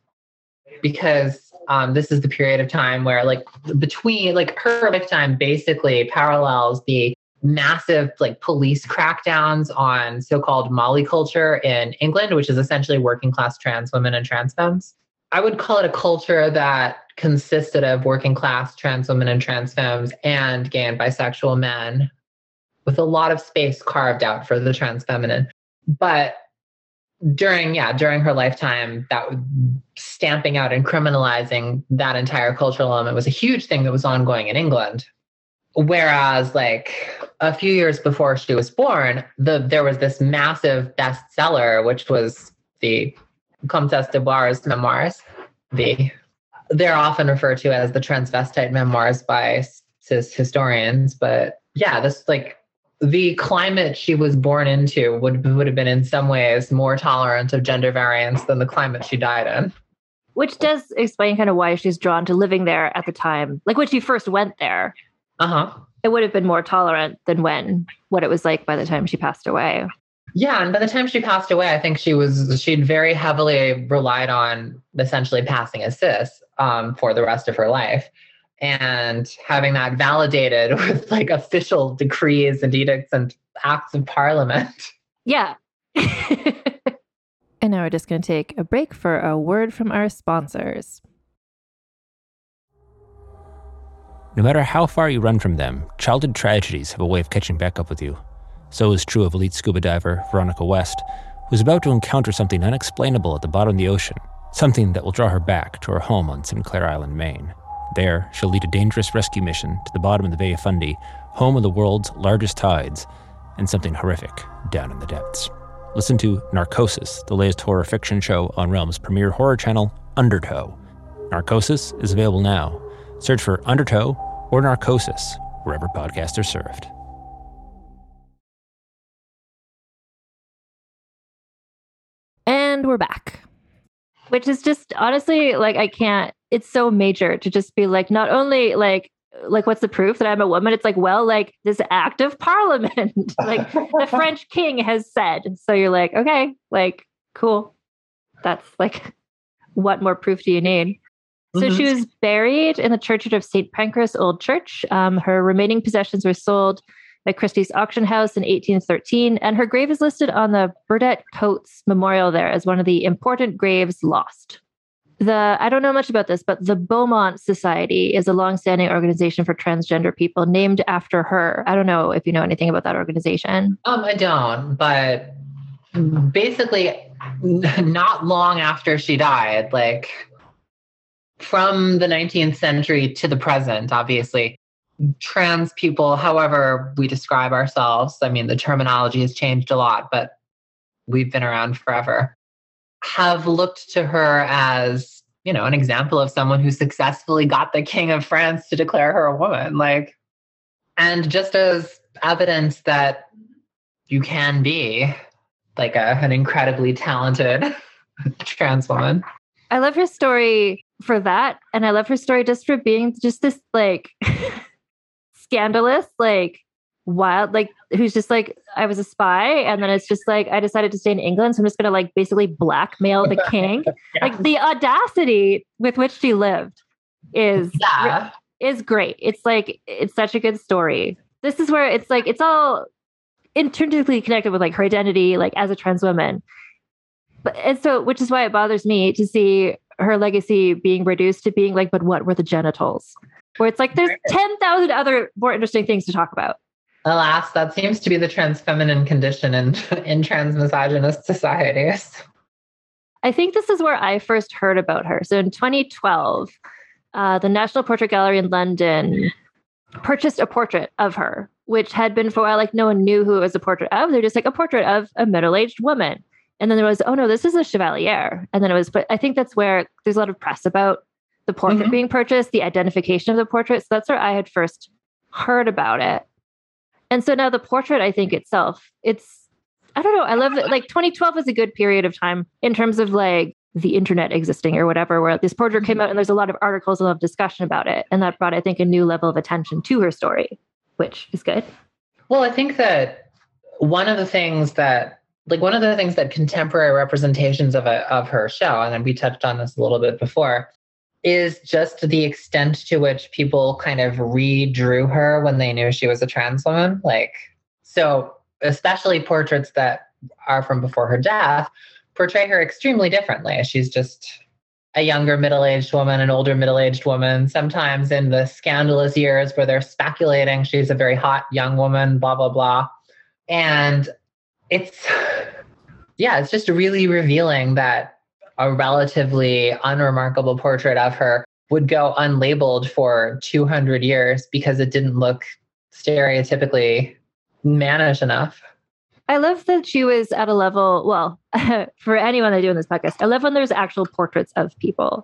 because um, this is the period of time where, like, between, like, her lifetime basically parallels the massive, like, police crackdowns on so called Molly culture in England, which is essentially working class trans women and trans femmes. I would call it a culture that consisted of working class trans women and trans femmes and gay and bisexual men with a lot of space carved out for the trans feminine. But during, yeah, during her lifetime, that stamping out and criminalizing that entire cultural element was a huge thing that was ongoing in England. Whereas, like a few years before she was born, the there was this massive bestseller, which was the Comtesse de Bar's memoirs, the they're often referred to as the transvestite memoirs by cis historians. But yeah, this like the climate she was born into would would have been in some ways more tolerant of gender variance than the climate she died in. Which does explain kind of why she's drawn to living there at the time. Like when she first went there. Uh-huh. It would have been more tolerant than when what it was like by the time she passed away. Yeah, and by the time she passed away, I think she was she'd very heavily relied on essentially passing as cis um, for the rest of her life, and having that validated with like official decrees and edicts and acts of parliament. Yeah. and now we're just going to take a break for a word from our sponsors. No matter how far you run from them, childhood tragedies have a way of catching back up with you. So is true of elite scuba diver Veronica West, who's about to encounter something unexplainable at the bottom of the ocean, something that will draw her back to her home on Sinclair Island, Maine. There, she'll lead a dangerous rescue mission to the bottom of the Bay of Fundy, home of the world's largest tides, and something horrific down in the depths. Listen to Narcosis, the latest horror fiction show on Realm's premier horror channel, Undertow. Narcosis is available now. Search for Undertow or Narcosis wherever podcasts are served. And we're back. Which is just honestly like I can't it's so major to just be like not only like like what's the proof that I'm a woman? It's like, well, like this act of parliament, like the French king has said. So you're like, okay, like cool. That's like what more proof do you need? So mm-hmm. she was buried in the churchyard of St. Pancras Old Church. Um, her remaining possessions were sold at Christie's auction house in 1813, and her grave is listed on the Burdett Coutts Memorial there as one of the important graves lost. The I don't know much about this, but the Beaumont Society is a longstanding organization for transgender people named after her. I don't know if you know anything about that organization. Um, I don't, but basically, not long after she died, like from the 19th century to the present, obviously, trans people, however we describe ourselves, I mean, the terminology has changed a lot, but we've been around forever, have looked to her as, you know, an example of someone who successfully got the King of France to declare her a woman. Like, and just as evidence that you can be like a, an incredibly talented trans woman. I love her story for that. And I love her story just for being just this like scandalous, like wild, like who's just like, I was a spy. And then it's just like, I decided to stay in England. So I'm just going to like basically blackmail the king. yeah. Like the audacity with which she lived is, yeah. is great. It's like, it's such a good story. This is where it's like, it's all intrinsically connected with like her identity, like as a trans woman. But and so, which is why it bothers me to see her legacy being reduced to being like, but what were the genitals? Where it's like there's 10,000 other more interesting things to talk about. Alas, that seems to be the trans feminine condition in, in trans misogynist societies. I think this is where I first heard about her. So in 2012, uh, the National Portrait Gallery in London purchased a portrait of her, which had been for a while like no one knew who it was a portrait of. They're just like a portrait of a middle aged woman. And then there was, oh no, this is a chevalier. And then it was, but I think that's where there's a lot of press about the portrait mm-hmm. being purchased, the identification of the portrait. So that's where I had first heard about it. And so now the portrait, I think itself, it's, I don't know, I love it. Like 2012 was a good period of time in terms of like the internet existing or whatever, where this portrait came out and there's a lot of articles, a lot of discussion about it. And that brought, I think, a new level of attention to her story, which is good. Well, I think that one of the things that like one of the things that contemporary representations of a, of her show, and then we touched on this a little bit before, is just the extent to which people kind of redrew her when they knew she was a trans woman. Like, so especially portraits that are from before her death portray her extremely differently. She's just a younger middle aged woman, an older middle aged woman, sometimes in the scandalous years where they're speculating she's a very hot young woman, blah, blah, blah. And it's, yeah, it's just really revealing that a relatively unremarkable portrait of her would go unlabeled for 200 years because it didn't look stereotypically mannish enough. I love that she was at a level, well, for anyone that do in this podcast, I love when there's actual portraits of people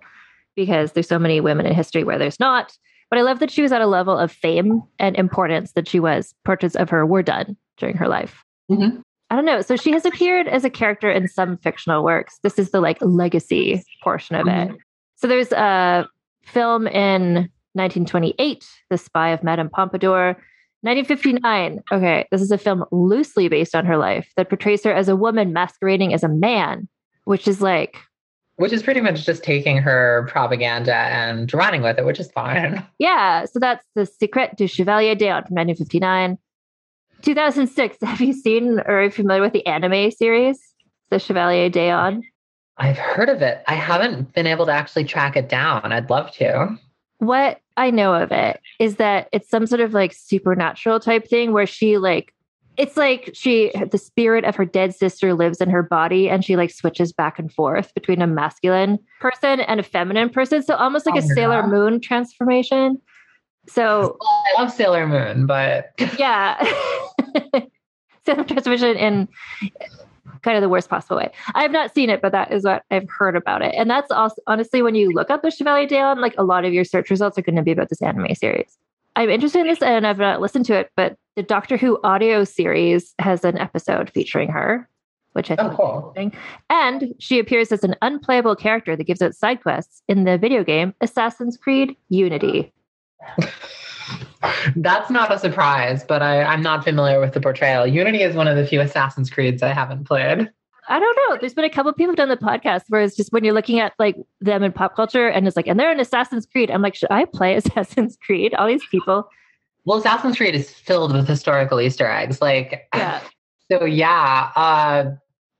because there's so many women in history where there's not. But I love that she was at a level of fame and importance that she was. Portraits of her were done during her life. Mm-hmm. I don't know. So she has appeared as a character in some fictional works. This is the like legacy portion of mm-hmm. it. So there's a film in 1928, The Spy of Madame Pompadour. 1959. Okay, this is a film loosely based on her life that portrays her as a woman masquerading as a man, which is like. Which is pretty much just taking her propaganda and running with it, which is fine. Yeah, so that's The Secret du Chevalier d'Eon from 1959. 2006. Have you seen or are you familiar with the anime series, The Chevalier d'Eon? I've heard of it. I haven't been able to actually track it down. I'd love to. What I know of it is that it's some sort of like supernatural type thing where she like it's like she the spirit of her dead sister lives in her body and she like switches back and forth between a masculine person and a feminine person so almost like oh, a sailor God. moon transformation so well, i love sailor moon but yeah sailor Transmission in kind of the worst possible way. I have not seen it, but that is what I've heard about it. And that's also honestly when you look up the Chevalier d'Eon, like a lot of your search results are going to be about this anime series. I'm interested in this and I've not listened to it, but the Doctor Who audio series has an episode featuring her, which I oh, think oh, cool. is interesting. And she appears as an unplayable character that gives out side quests in the video game Assassin's Creed Unity. That's not a surprise, but I, I'm not familiar with the portrayal. Unity is one of the few Assassin's Creeds I haven't played. I don't know. There's been a couple people done the podcast where it's just when you're looking at like them in pop culture and it's like, and they're in Assassin's Creed. I'm like, should I play Assassin's Creed? All these people. Well, Assassin's Creed is filled with historical Easter eggs. Like, Yeah. so yeah, uh,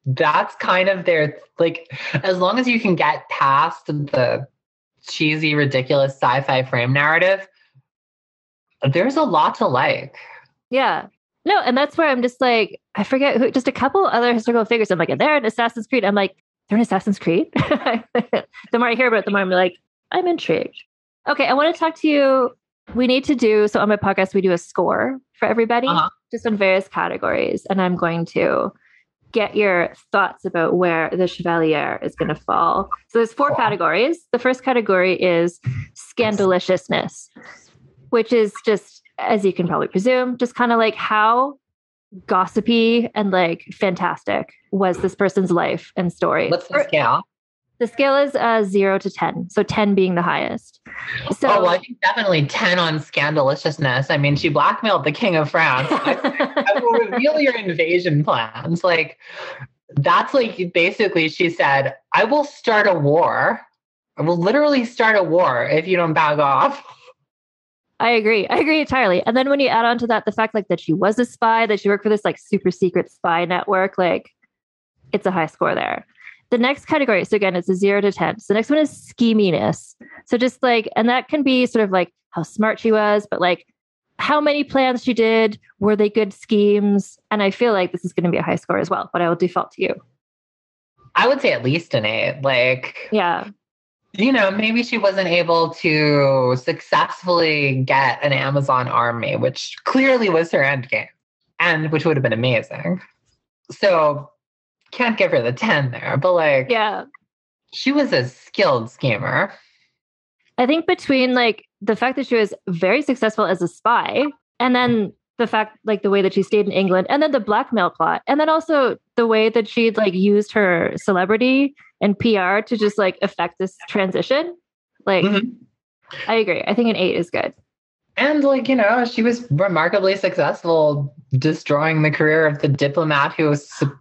that's kind of their like. As long as you can get past the cheesy, ridiculous sci-fi frame narrative, there's a lot to like. Yeah. No, and that's where I'm just like, I forget who, just a couple other historical figures. I'm like, they're in Assassin's Creed. I'm like, they're in Assassin's Creed. the more I hear about it, the more I'm like, I'm intrigued. Okay, I want to talk to you. We need to do so on my podcast. We do a score for everybody, Uh-huh. just on various categories, and I'm going to get your thoughts about where the Chevalier is going to fall. So there's four categories. The first category is scandaliciousness, which is just, as you can probably presume, just kind of like how gossipy and like fantastic was this person's life and story. What's the scale? The scale is uh, zero to 10. So 10 being the highest. So oh, well, I think definitely 10 on scandaliciousness. I mean, she blackmailed the king of France. I will reveal your invasion plans. Like, that's like basically, she said, I will start a war. I will literally start a war if you don't back off. I agree. I agree entirely. And then when you add on to that the fact like that she was a spy, that she worked for this like super secret spy network, like it's a high score there. The next category, so again, it's a zero to 10. So the next one is scheminess. So just like, and that can be sort of like how smart she was, but like how many plans she did, were they good schemes? And I feel like this is going to be a high score as well, but I will default to you. I would say at least an eight. Like, Yeah. You know, maybe she wasn't able to successfully get an Amazon army, which clearly was her end game, and which would have been amazing. So, can't give her the 10 there, but like, Yeah. she was a skilled schemer. I think between like the fact that she was very successful as a spy and then the fact like the way that she stayed in England and then the blackmail plot and then also the way that she'd like used her celebrity and PR to just like affect this transition. Like Mhm. I agree. I think an 8 is good. And like, you know, she was remarkably successful destroying the career of the diplomat who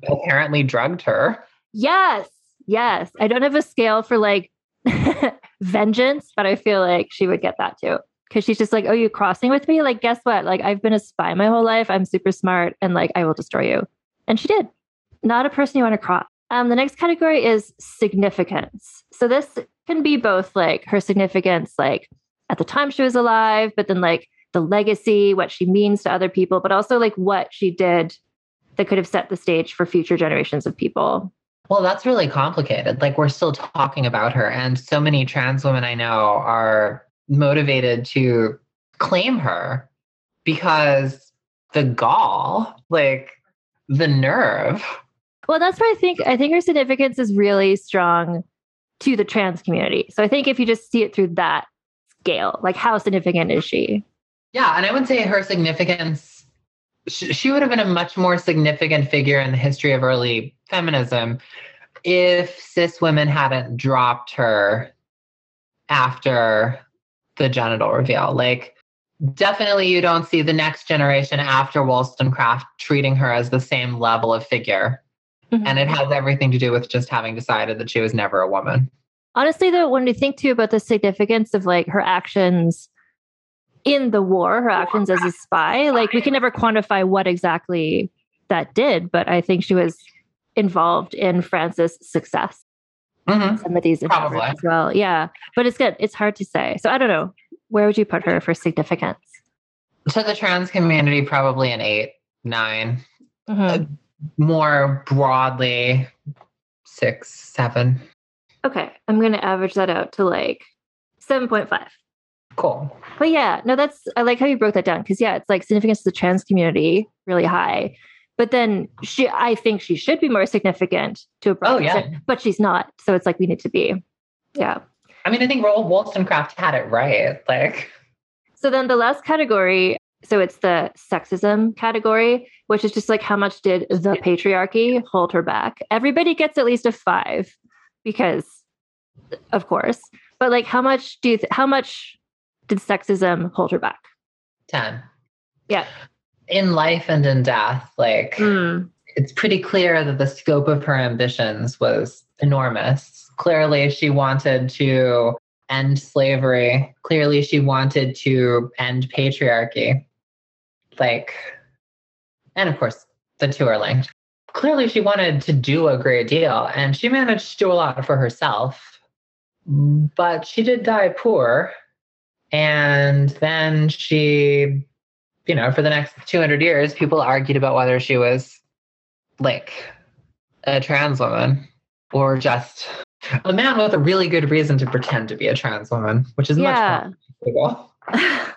apparently drugged her. Yes. Yes. I don't have a scale for like vengeance, but I feel like she would get that too. Cause she's just like, oh, you crossing with me? Like, guess what? Like, I've been a spy my whole life. I'm super smart and like, I will destroy you. And she did. Not a person you want to cross. Um, the next category is significance. So this can be both like her significance, like at the time she was alive, but then like the legacy, what she means to other people, but also like what she did that could have set the stage for future generations of people. Well, that's really complicated. Like, we're still talking about her, and so many trans women I know are motivated to claim her because the gall, like the nerve. Well, that's where I think I think her significance is really strong to the trans community. So I think if you just see it through that scale, like how significant is she? Yeah, and I would say her significance, sh- she would have been a much more significant figure in the history of early feminism if cis women hadn't dropped her after the genital reveal. Like, definitely, you don't see the next generation after Wollstonecraft treating her as the same level of figure. And it has everything to do with just having decided that she was never a woman. Honestly, though, when you think too about the significance of like her actions in the war, her actions as a spy, like we can never quantify what exactly that did, but I think she was involved in France's success. Mhm. Some of these Probably. as well. Yeah. But it's good. It's hard to say. So I don't know. Where would you put her for significance? To the trans community, probably an eight, nine. Mhm. More broadly six, seven. Okay, I'm gonna average that out to like seven point five. Cool. But yeah, no, that's I like how you broke that down because yeah, it's like significance to the trans community really high, but then she, I think she should be more significant to a broad Oh, yeah. extent, but she's not. So it's like we need to be, yeah. I mean, I think Roald Wollstonecraft had it right. Like, So then the last category, so it's the sexism category, which is just like how much did the patriarchy hold her back? Everybody gets at least a five because, of course, but like how much do you, th- how much did sexism hold her back? 10. Yeah. In life and in death, like, Mm, it's pretty clear that the scope of her ambitions was enormous. Clearly, she wanted to end slavery. Clearly, she wanted to end patriarchy. Like, and of course, the two are linked. Clearly, she wanted to do a great deal, and she managed to do a lot for herself. But she did die poor. And then she, you know, for the next 200 years, people argued about whether she was like a trans woman or just a man with a really good reason to pretend to be a trans woman, which is Yeah. much more.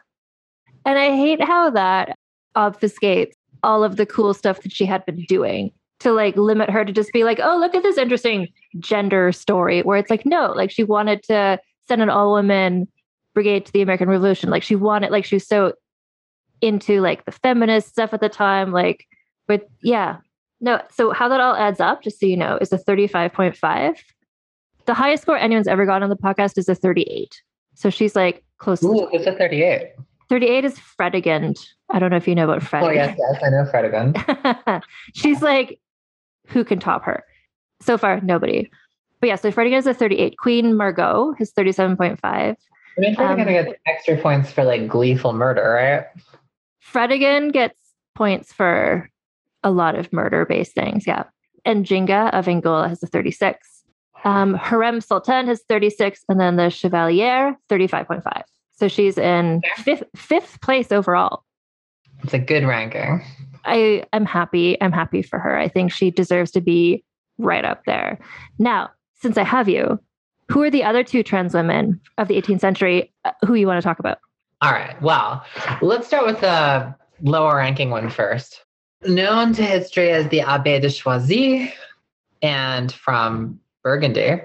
And I hate how that obfuscates all of the cool stuff that she had been doing to like limit her to just be like, oh, look at this interesting gender story where it's like, no, like she wanted to send an all woman brigade to the American Revolution. Like she wanted, like she was so into like the feminist stuff at the time. Like, with, yeah. No, so how that all adds up, just so you know, is a 35.5. The highest score anyone's ever gotten on the podcast is a 38. So she's like close to Ooh, it's a 38. 38 is Fredegund. I don't know if you know about Oh, Fredegund. yes, yes, I know Fredegund. She's like, who can top her? So far, nobody. But yeah, so Fredegund is a 38. Queen Margot is 37.5. I mean, Fredegund Um, gets extra points for like gleeful murder, right? Fredegund gets points for a lot of murder based things. Yeah. And Njinga of Angola has a 36. Um, Hürrem Sultan has 36. And then the Chevalier, 35.5. So she's in fifth, fifth place overall. It's a good ranking. I am happy. I'm happy for her. I think she deserves to be right up there. Now, since I have you, who are the other two trans women of the 18th century uh, who you want to talk about? All right. Well, let's start with the lower ranking one first. Known to history as the Abbé de Choisy and from Burgundy,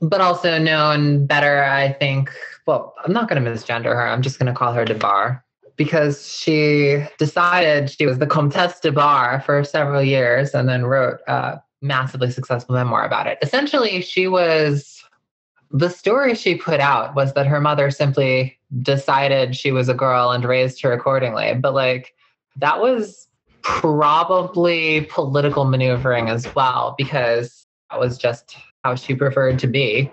but also known better, I think. Well, I'm not going to misgender her. I'm just going to call her de Bar because she decided she was the Comtesse de Bar for several years and then wrote a massively successful memoir about it. Essentially, she was the story she put out was that her mother simply decided she was a girl and raised her accordingly. But like that was probably political maneuvering as well, because that was just how she preferred to be.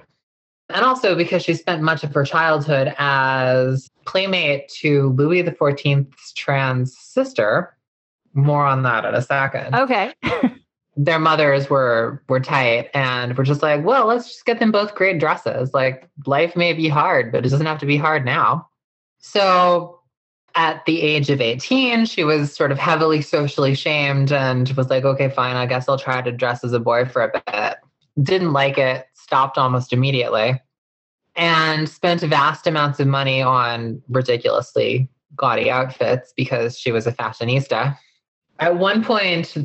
And also because she spent much of her childhood as playmate to Louis XIV's trans sister. More on that in a second Okay. their mothers were were tight and we're just like well let's just get them both great dresses like life may be hard but it doesn't have to be hard now so at the age of 18 she was sort of heavily socially shamed and was like okay fine i guess i'll try to dress as a boy for a bit didn't like it stopped almost immediately and spent vast amounts of money on ridiculously gaudy outfits because she was a fashionista at one point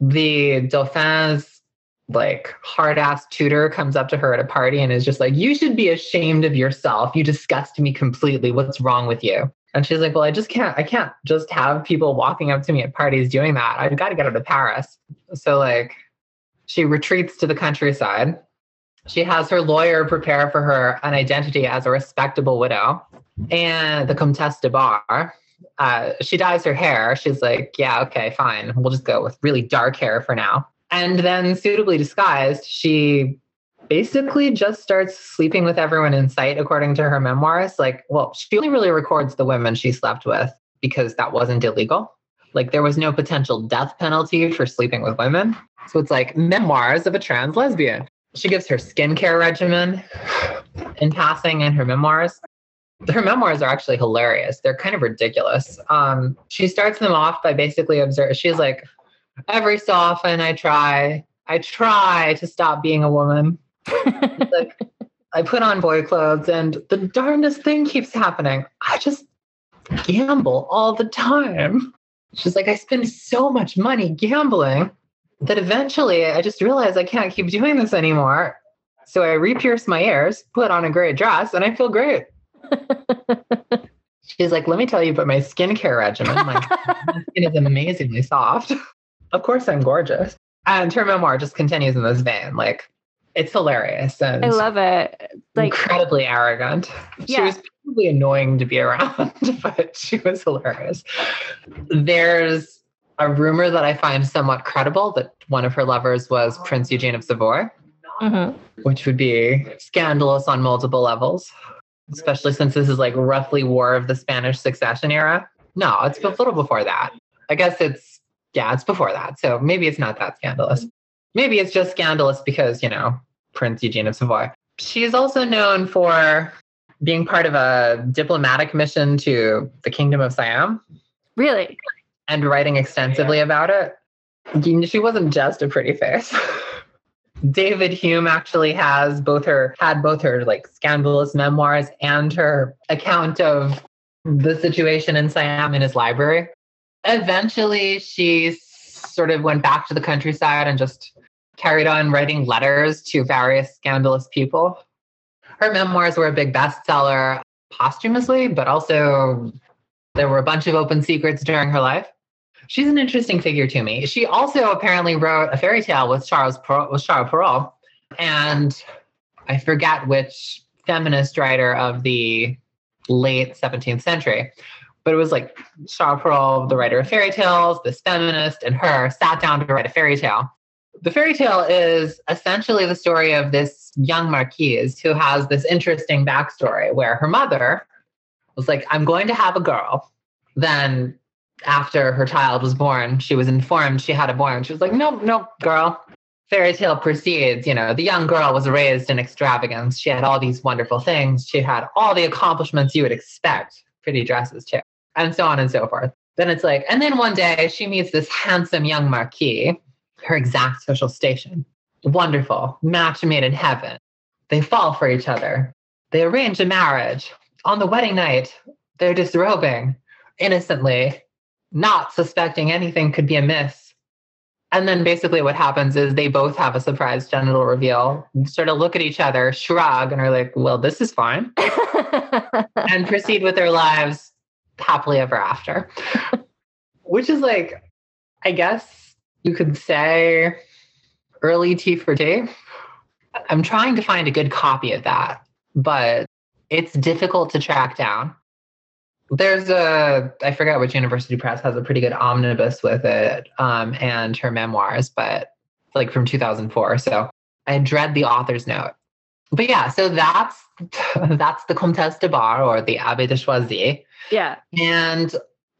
the Dauphin's like hard ass tutor comes up to her at a party and is just like, You should be ashamed of yourself. You disgust me completely. What's wrong with you? And she's like, Well, I just can't, I can't just have people walking up to me at parties doing that. I've got to get out of Paris. So, like, she retreats to the countryside. She has her lawyer prepare for her an identity as a respectable widow. And the Comtesse de Bar, uh, she dyes her hair. She's like, yeah, okay, fine. We'll just go with really dark hair for now. And then, suitably disguised, she basically just starts sleeping with everyone in sight, according to her memoirs. Like, well, she only really records the women she slept with because that wasn't illegal. Like, there was no potential death penalty for sleeping with women. So it's like memoirs of a trans lesbian. She gives her skincare regimen in passing in her memoirs her memoirs are actually hilarious. They're kind of ridiculous. Um, she starts them off by basically observe. She's like, every so often I try, I try to stop being a woman. Like I put on boy clothes, and the darndest thing keeps happening. I just gamble all the time. She's like, I spend so much money gambling that eventually I just realize I can't keep doing this anymore. So I re-pierce my ears, put on a great dress, and I feel great. She's like, let me tell you about my skincare regimen. My skin is amazingly soft. Of course, I'm gorgeous. And her memoir just continues in this vein. Like, it's hilarious and I love it. Like, incredibly arrogant. She was probably annoying to be around, but she was hilarious. There's a rumor that I find somewhat credible that one of her lovers was Prince Eugene of Savoy, Mhm. which would be scandalous on multiple levels, especially since this is like roughly War of the Spanish Succession era. No, it's a little before that. I guess it's, yeah, it's before that. So maybe it's not that scandalous. Maybe it's just scandalous because, you know, Prince Eugene of Savoy. She's also known for being part of a diplomatic mission to the Kingdom of Siam Really? And writing extensively about it. She wasn't just a pretty face. David Hume actually has both her had both her like scandalous memoirs and her account of the situation in Siam in his library. Eventually, she sort of went back to the countryside and just carried on writing letters to various scandalous people. Her memoirs were a big bestseller posthumously, but also there were a bunch of open secrets during her life. She's an interesting figure to me. She also apparently wrote a fairy tale with Charles Perrault, with Charles Perrault, and I forget which feminist writer of the late 17th century, but it was like Charles Perrault, the writer of fairy tales, this feminist, and her sat down to write a fairy tale. The fairy tale is essentially the story of this young marquise who has this interesting backstory where her mother was like, I'm going to have a girl. Then, after her child was born, she was informed she had a boy. And she was like, Nope, nope, girl. Fairy tale proceeds. You know, the young girl was raised in extravagance. She had all these wonderful things. She had all the accomplishments you would expect, pretty dresses too, and so on and so forth. Then it's like, and then one day she meets this handsome young marquis, her exact social station. Wonderful, match made in heaven. They fall for each other. They arrange a marriage. On the wedding night, they're disrobing innocently, not suspecting anything could be amiss. And then basically what happens is they both have a surprise genital reveal, sort of look at each other, shrug, and are like, well, this is fine, and proceed with their lives happily ever after. Which is like, I guess you could say early T for T. I'm trying to find a good copy of that, but it's difficult to track down. There's a, I forget which university press has a pretty good omnibus with it um, and her memoirs, but like from 2004. So I dread the author's note. But yeah, so that's that's the Comtesse de Bar or the Abbe de Choisy. yeah. And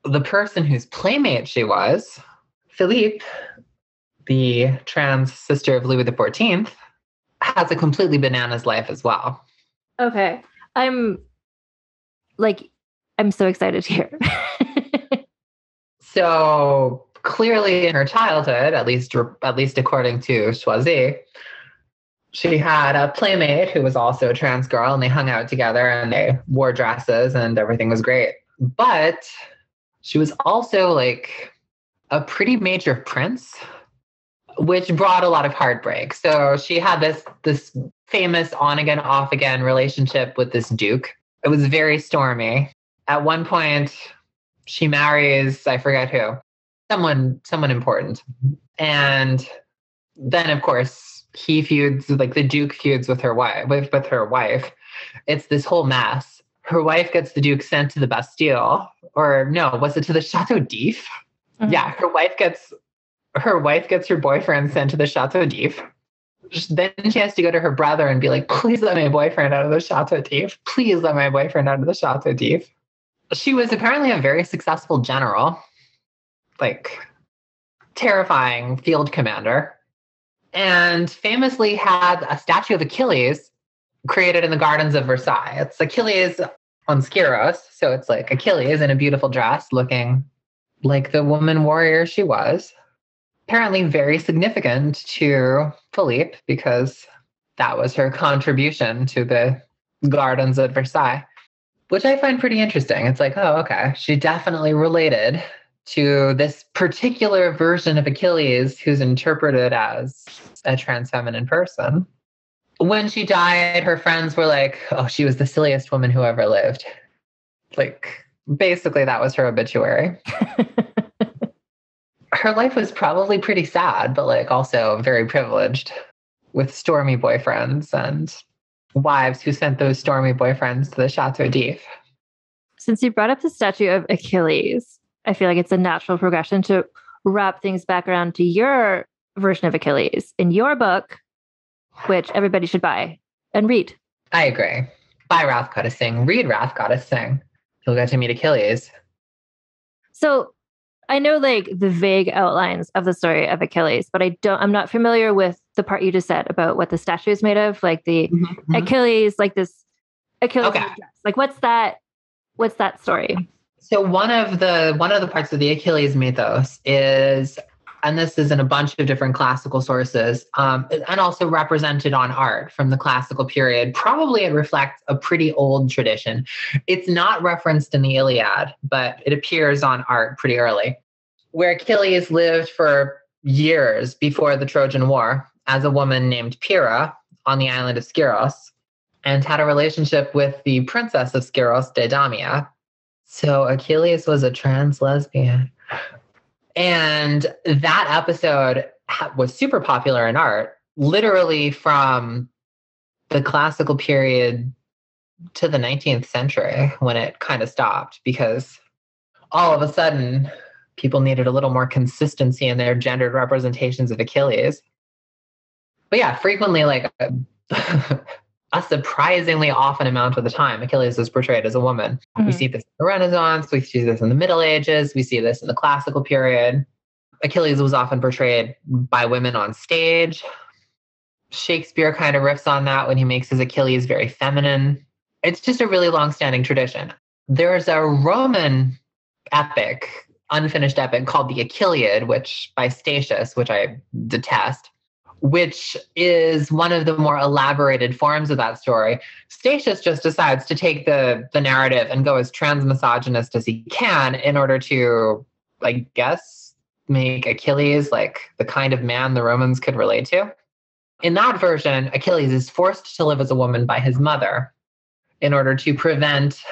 the person whose playmate she was, Philippe, the trans sister of Louis XIV, has a completely bananas life as well. Okay. I'm like, I'm so excited to hear. So clearly, in her childhood, at least at least according to Choisy, she had a playmate who was also a trans girl, and they hung out together and they wore dresses, and everything was great. But she was also like a pretty major prince, which brought a lot of heartbreak. So she had this this famous on again, off again relationship with this duke. It was very stormy. At one point, she marries I forget who, someone someone important, and then of course he feuds like the duke feuds with her wife with, with her wife. It's this whole mess. Her wife gets the duke sent to the Bastille, or no, was it to the Chateau d'If? Mhm. Yeah, her wife gets her wife gets her boyfriend sent to the Chateau d'If. Then she has to go to her brother and be like, please let my boyfriend out of the Chateau d'If. Please let my boyfriend out of the Chateau d'If. She was apparently a very successful general, like terrifying field commander, and famously had a statue of Achilles created in the gardens of Versailles. It's Achilles on Skyros. So it's like Achilles in a beautiful dress looking like the woman warrior she was. Apparently, very significant to Philippe because that was her contribution to the gardens at Versailles, which I find pretty interesting. It's like, oh, okay. She definitely related to this particular version of Achilles who's interpreted as a trans feminine person. When she died, her friends were like, oh, she was the silliest woman who ever lived. Like, basically, that was her obituary. her life was probably pretty sad, but like also very privileged with stormy boyfriends and wives who sent those stormy boyfriends to the Chateau d'If. Since you brought up the statue of Achilles, I feel like it's a natural progression to wrap things back around to your version of Achilles in your book, which everybody should buy and read. I agree. Buy Wrath Goddess Sing. Read Wrath Goddess Sing. You'll get to meet Achilles. So I know like the vague outlines of the story of Achilles, but I don't I'm not familiar with the part you just said about what the statue is made of, like the mm-hmm. Achilles, like this Achilles okay. Like what's that what's that story? So one of the one of the parts of the Achilles mythos is and this is in a bunch of different classical sources, um, and also represented on art from the classical period. Probably it reflects a pretty old tradition. It's not referenced in the Iliad, but it appears on art pretty early, where Achilles lived for years before the Trojan War as a woman named Pyrrha on the island of Skyros and had a relationship with the princess of Skyros, Deidamia. So Achilles was a trans lesbian. And that episode was super popular in art, literally from the classical period to the 19th century when it kind of stopped because all of a sudden people needed a little more consistency in their gendered representations of Achilles. But yeah, frequently, like a surprisingly often amount of the time, Achilles is portrayed as a woman. Mm-hmm. We see this in the Renaissance, we see this in the Middle Ages, we see this in the classical period. Achilles was often portrayed by women on stage. Shakespeare kind of riffs on that when he makes his Achilles very feminine. It's just a really long-standing tradition. There's a Roman epic, unfinished epic called the Achilleid, which by Statius, which I detest which is one of the more elaborated forms of that story. Statius just decides to take the the narrative and go as transmisogynist as he can in order to, I guess, make Achilles like the kind of man the Romans could relate to. In that version, Achilles is forced to live as a woman by his mother in order to prevent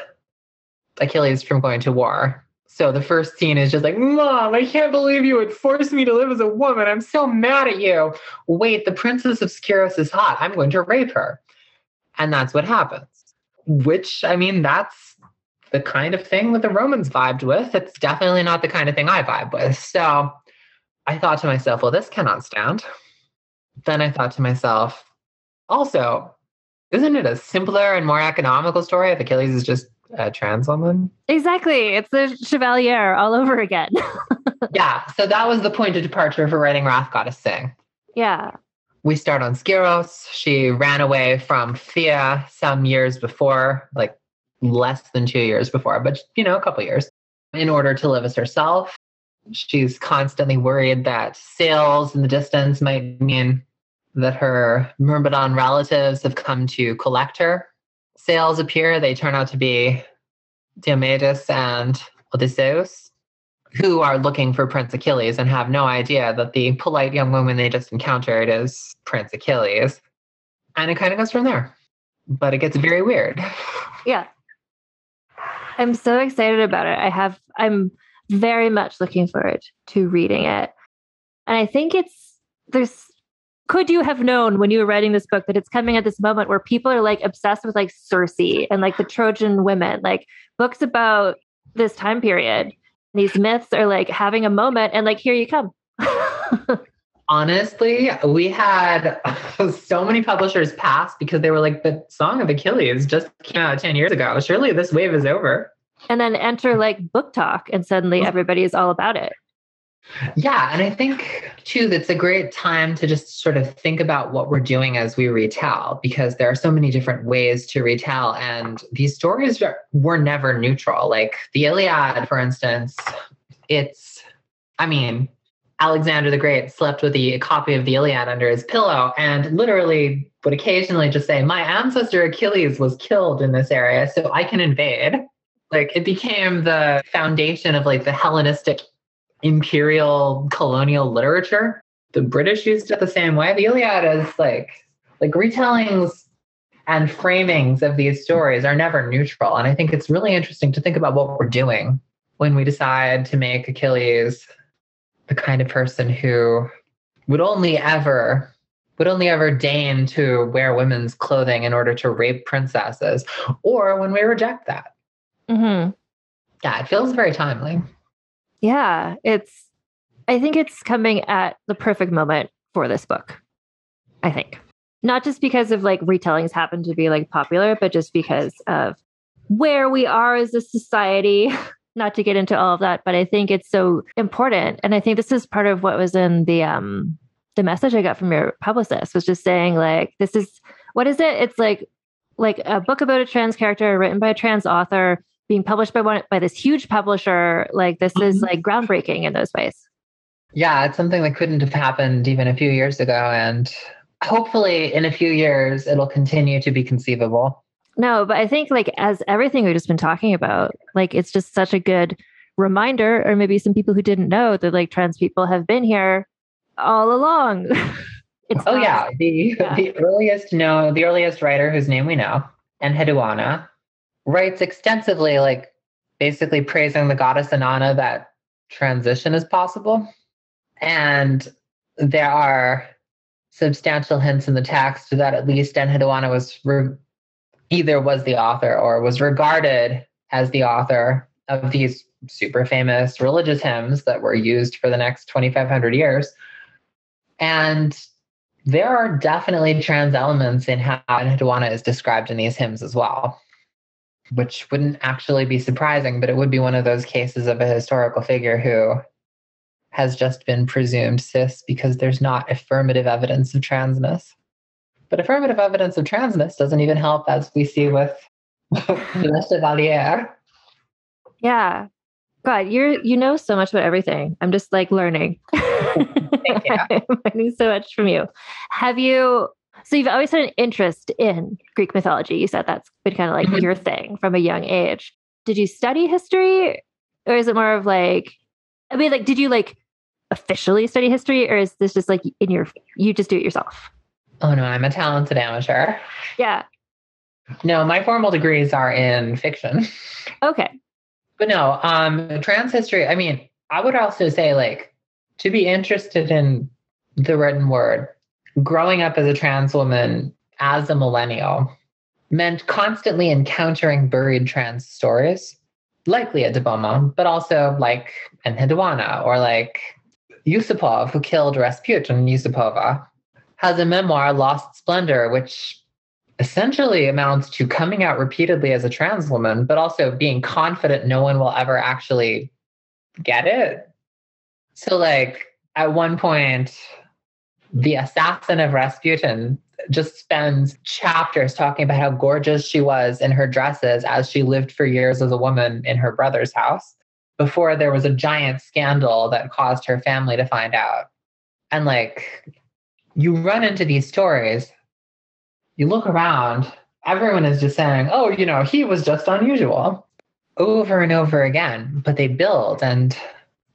Achilles from going to war. So the first scene is just like, Mom, I can't believe you would force me to live as a woman. I'm so mad at you. Wait, the princess of Skyros is hot. I'm going to rape her. And that's what happens. Which, I mean, that's the kind of thing that the Romans vibed with. It's definitely not the kind of thing I vibe with. So I thought to myself, well, this cannot stand. Then I thought to myself, also, isn't it a simpler and more economical story if Achilles is just a trans woman. Exactly. It's the Chevalier all over again. yeah. So that was the point of departure for writing Wrath Goddess Sing. Yeah. We start on Skyros. She ran away from Phthia some years before, like less than two years before, but you know, a couple years, in order to live as herself. She's constantly worried that sails in the distance might mean that her Myrmidon relatives have come to collect her sails appear, they turn out to be Diomedes and Odysseus, who are looking for Prince Achilles and have no idea that the polite young woman they just encountered is Prince Achilles. And it kind of goes from there. But it gets very weird. Yeah. I'm so excited about it. I have I'm very much looking forward to reading it. And I think it's there's could you have known when you were writing this book that it's coming at this moment where people are like obsessed with like Circe and like the Trojan women, like books about this time period? These myths are like having a moment, and like here you come. Honestly, we had so many publishers pass because they were like, the Song of Achilles just came out 10 years ago. Surely this wave is over. And then enter like BookTok, and suddenly mm-hmm. everybody is all about it. Yeah. And I think, too, that's a great time to just sort of think about what we're doing as we retell, because there are so many different ways to retell. And these stories were never neutral. Like the Iliad, for instance, it's, I mean, Alexander the Great slept with a copy of the Iliad under his pillow and literally would occasionally just say, My ancestor Achilles was killed in this area, so I can invade. Like it became the foundation of like the Hellenistic imperial colonial literature. The British used it the same way. The Iliad is like like retellings and framings of these stories are never neutral. And I think it's really interesting to think about what we're doing when we decide to make Achilles the kind of person who would only ever would only ever deign to wear women's clothing in order to rape princesses, or when we reject that. Mm-hmm. Yeah, it feels very timely. Yeah, it's I think it's coming at the perfect moment for this book. I think. Not just because of like retellings happen to be like popular, but just because of where we are as a society. Not to get into all of that, but I think it's so important. And I think this is part of what was in the um the message I got from your publicist was just saying like this is what is it? It's like like a book about a trans character written by a trans author being published by one by this huge publisher. Like this mm-hmm. is like groundbreaking in those ways. Yeah, it's something that couldn't have happened even a few years ago. And hopefully in a few years it'll continue to be conceivable. No, but I think like as everything we've just been talking about, like it's just such a good reminder, or maybe some people who didn't know that like trans people have been here all along. oh not, yeah. The yeah. the earliest know the earliest writer whose name we know, Enheduanna, writes extensively, like basically praising the goddess Inanna that transition is possible. And there are substantial hints in the text that at least Enheduanna was re- either was the author or was regarded as the author of these super famous religious hymns that were used for the next 2500 years and there are definitely trans elements in how Enheduanna is described in these hymns as well which wouldn't actually be surprising but it would be one of those cases of a historical figure who has just been presumed cis because there's not affirmative evidence of transness. But affirmative evidence of transness doesn't even help, as we see with the Chevalier. Yeah. God, you're you know so much about everything. I'm just like learning. Thank you. I'm learning so much from you. Have you so you've always had an interest in Greek mythology. You said that's been kind of like mm-hmm. your thing from a young age. Did you study history? Or is it more of like I mean, like, did you like officially study history or is this just like in your you just do it yourself oh no i'm a talented amateur yeah no my formal degrees are in fiction okay but no um trans history i mean i would also say like to be interested in the written word growing up as a trans woman as a millennial meant constantly encountering buried trans stories likely at Deboma, but also like Enheduanna or like Yusupov, who killed Rasputin and Yusupova, has a memoir, Lost Splendor, which essentially amounts to coming out repeatedly as a trans woman, but also being confident no one will ever actually get it. So, like, at one point, the assassin of Rasputin just spends chapters talking about how gorgeous she was in her dresses as she lived for years as a woman in her brother's house before there was a giant scandal that caused her family to find out. And like, you run into these stories, you look around, everyone is just saying, oh, you know, he was just unusual over and over again, but they build and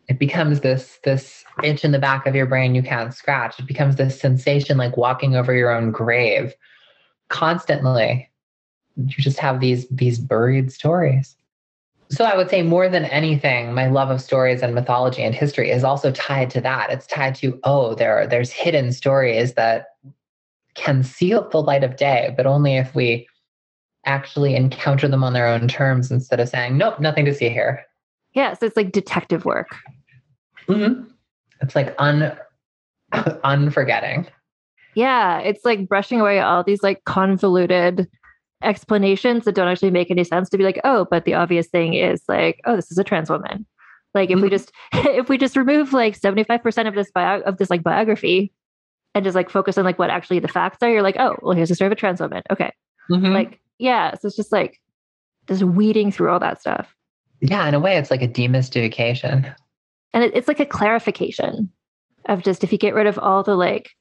it becomes this this itch in the back of your brain you can't scratch. It becomes this sensation like walking over your own grave constantly. You just have these these buried stories. So I would say more than anything, my love of stories and mythology and history is also tied to that. It's tied to, oh, there are, there's hidden stories that can see the light of day, but only if we actually encounter them on their own terms instead of saying, nope, nothing to see here. Yeah, so it's like detective work. Mm-hmm. It's like un unforgetting. Yeah, it's like brushing away all these like convoluted explanations that don't actually make any sense to be like, oh, but the obvious thing is like, oh, this is a trans woman. Like if mm-hmm. we just if we just remove like 75% of this bio of this like biography and just like focus on like what actually the facts are, you're like, oh, well, here's the story of a trans woman. Okay. Mm-hmm. Like, yeah. So it's just like just weeding through all that stuff. Yeah, in a way, it's like a demystification. And it, it's like a clarification of just if you get rid of all the like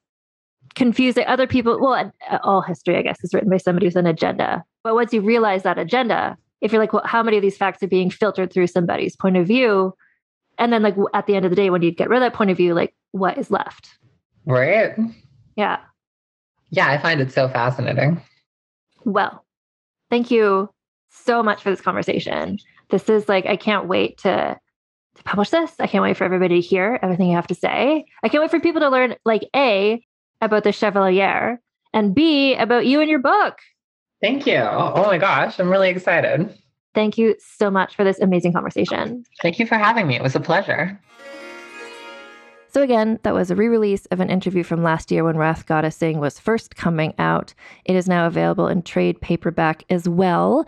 confusing other people. Well, uh, all history, I guess, is written by somebody with an agenda. But once you realize that agenda, if you're like, well, how many of these facts are being filtered through somebody's point of view? And then, like, at the end of the day, when you get rid of that point of view, like, what is left? Right. Yeah. Yeah, I find it so fascinating. Well, thank you so much for this conversation. This is like, I can't wait to, to publish this. I can't wait for everybody to hear everything you have to say. I can't wait for people to learn, like, A, about the Chevalier, and B, about you and your book. Thank you. Oh, oh my gosh, I'm really excited. Thank you so much for this amazing conversation. Thank you for having me. It was a pleasure. So, again, that was a re release of an interview from last year when Wrath Goddess Sing was first coming out. It is now available in trade paperback as well.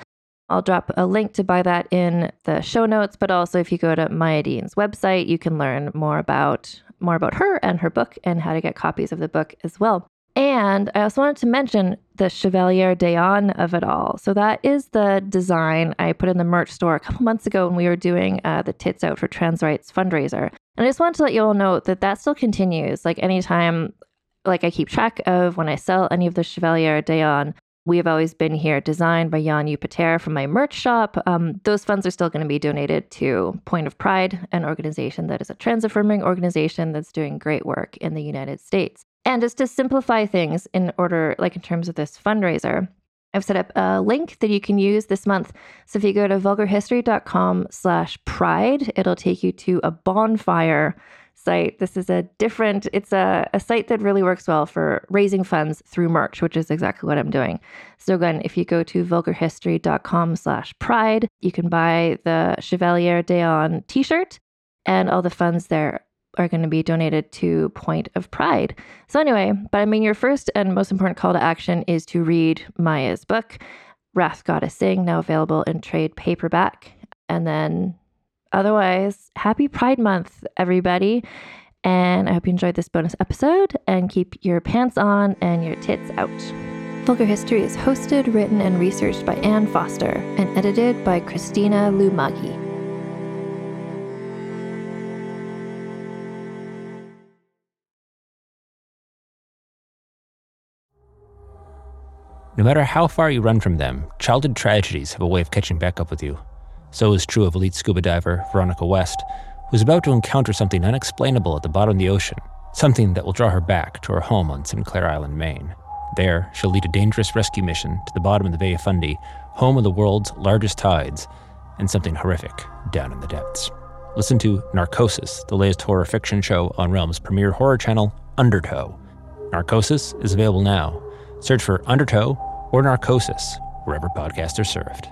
I'll drop a link to buy that in the show notes, but also if you go to Maya Deane's website, you can learn more about more about her and her book and how to get copies of the book as well. And I also wanted to mention the Chevalier d'Eon of it all. So that is the design I put in the merch store a couple months ago when we were doing uh, the Tits Out for Trans Rights fundraiser. And I just wanted to let you all know that that still continues. Like anytime, like I keep track of when I sell any of the Chevalier d'Eon, we have always been here, designed by Jan Upater from my merch shop. Um, those funds are still going to be donated to Point of Pride, an organization that is a trans affirming organization that's doing great work in the United States. And just to simplify things in order, like in terms of this fundraiser, I've set up a link that you can use this month. So if you go to vulgarhistory.com slash pride, it'll take you to a bonfire site. This is a different, it's a, a site that really works well for raising funds through merch, which is exactly what I'm doing. So again, if you go to vulgarhistory.com slash pride, you can buy the Chevalier d'Eon t-shirt and all the funds there are going to be donated to Point of Pride. So anyway, but I mean, your first and most important call to action is to read Maya's book, Wrath Goddess Sing, now available in trade paperback. And then Otherwise, happy Pride Month, everybody. And I hope you enjoyed this bonus episode and keep your pants on and your tits out. Vulgar History is hosted, written, and researched by Ann Foster and edited by Christina Lumagi. No matter how far you run from them, childhood tragedies have a way of catching back up with you. So is true of elite scuba diver Veronica West, who's about to encounter something unexplainable at the bottom of the ocean, something that will draw her back to her home on Sinclair Island, Maine. There, she'll lead a dangerous rescue mission to the bottom of the Bay of Fundy, home of the world's largest tides, and something horrific down in the depths. Listen to Narcosis, the latest horror fiction show on Realm's premier horror channel, Undertow. Narcosis is available now. Search for Undertow or Narcosis wherever podcasts are served.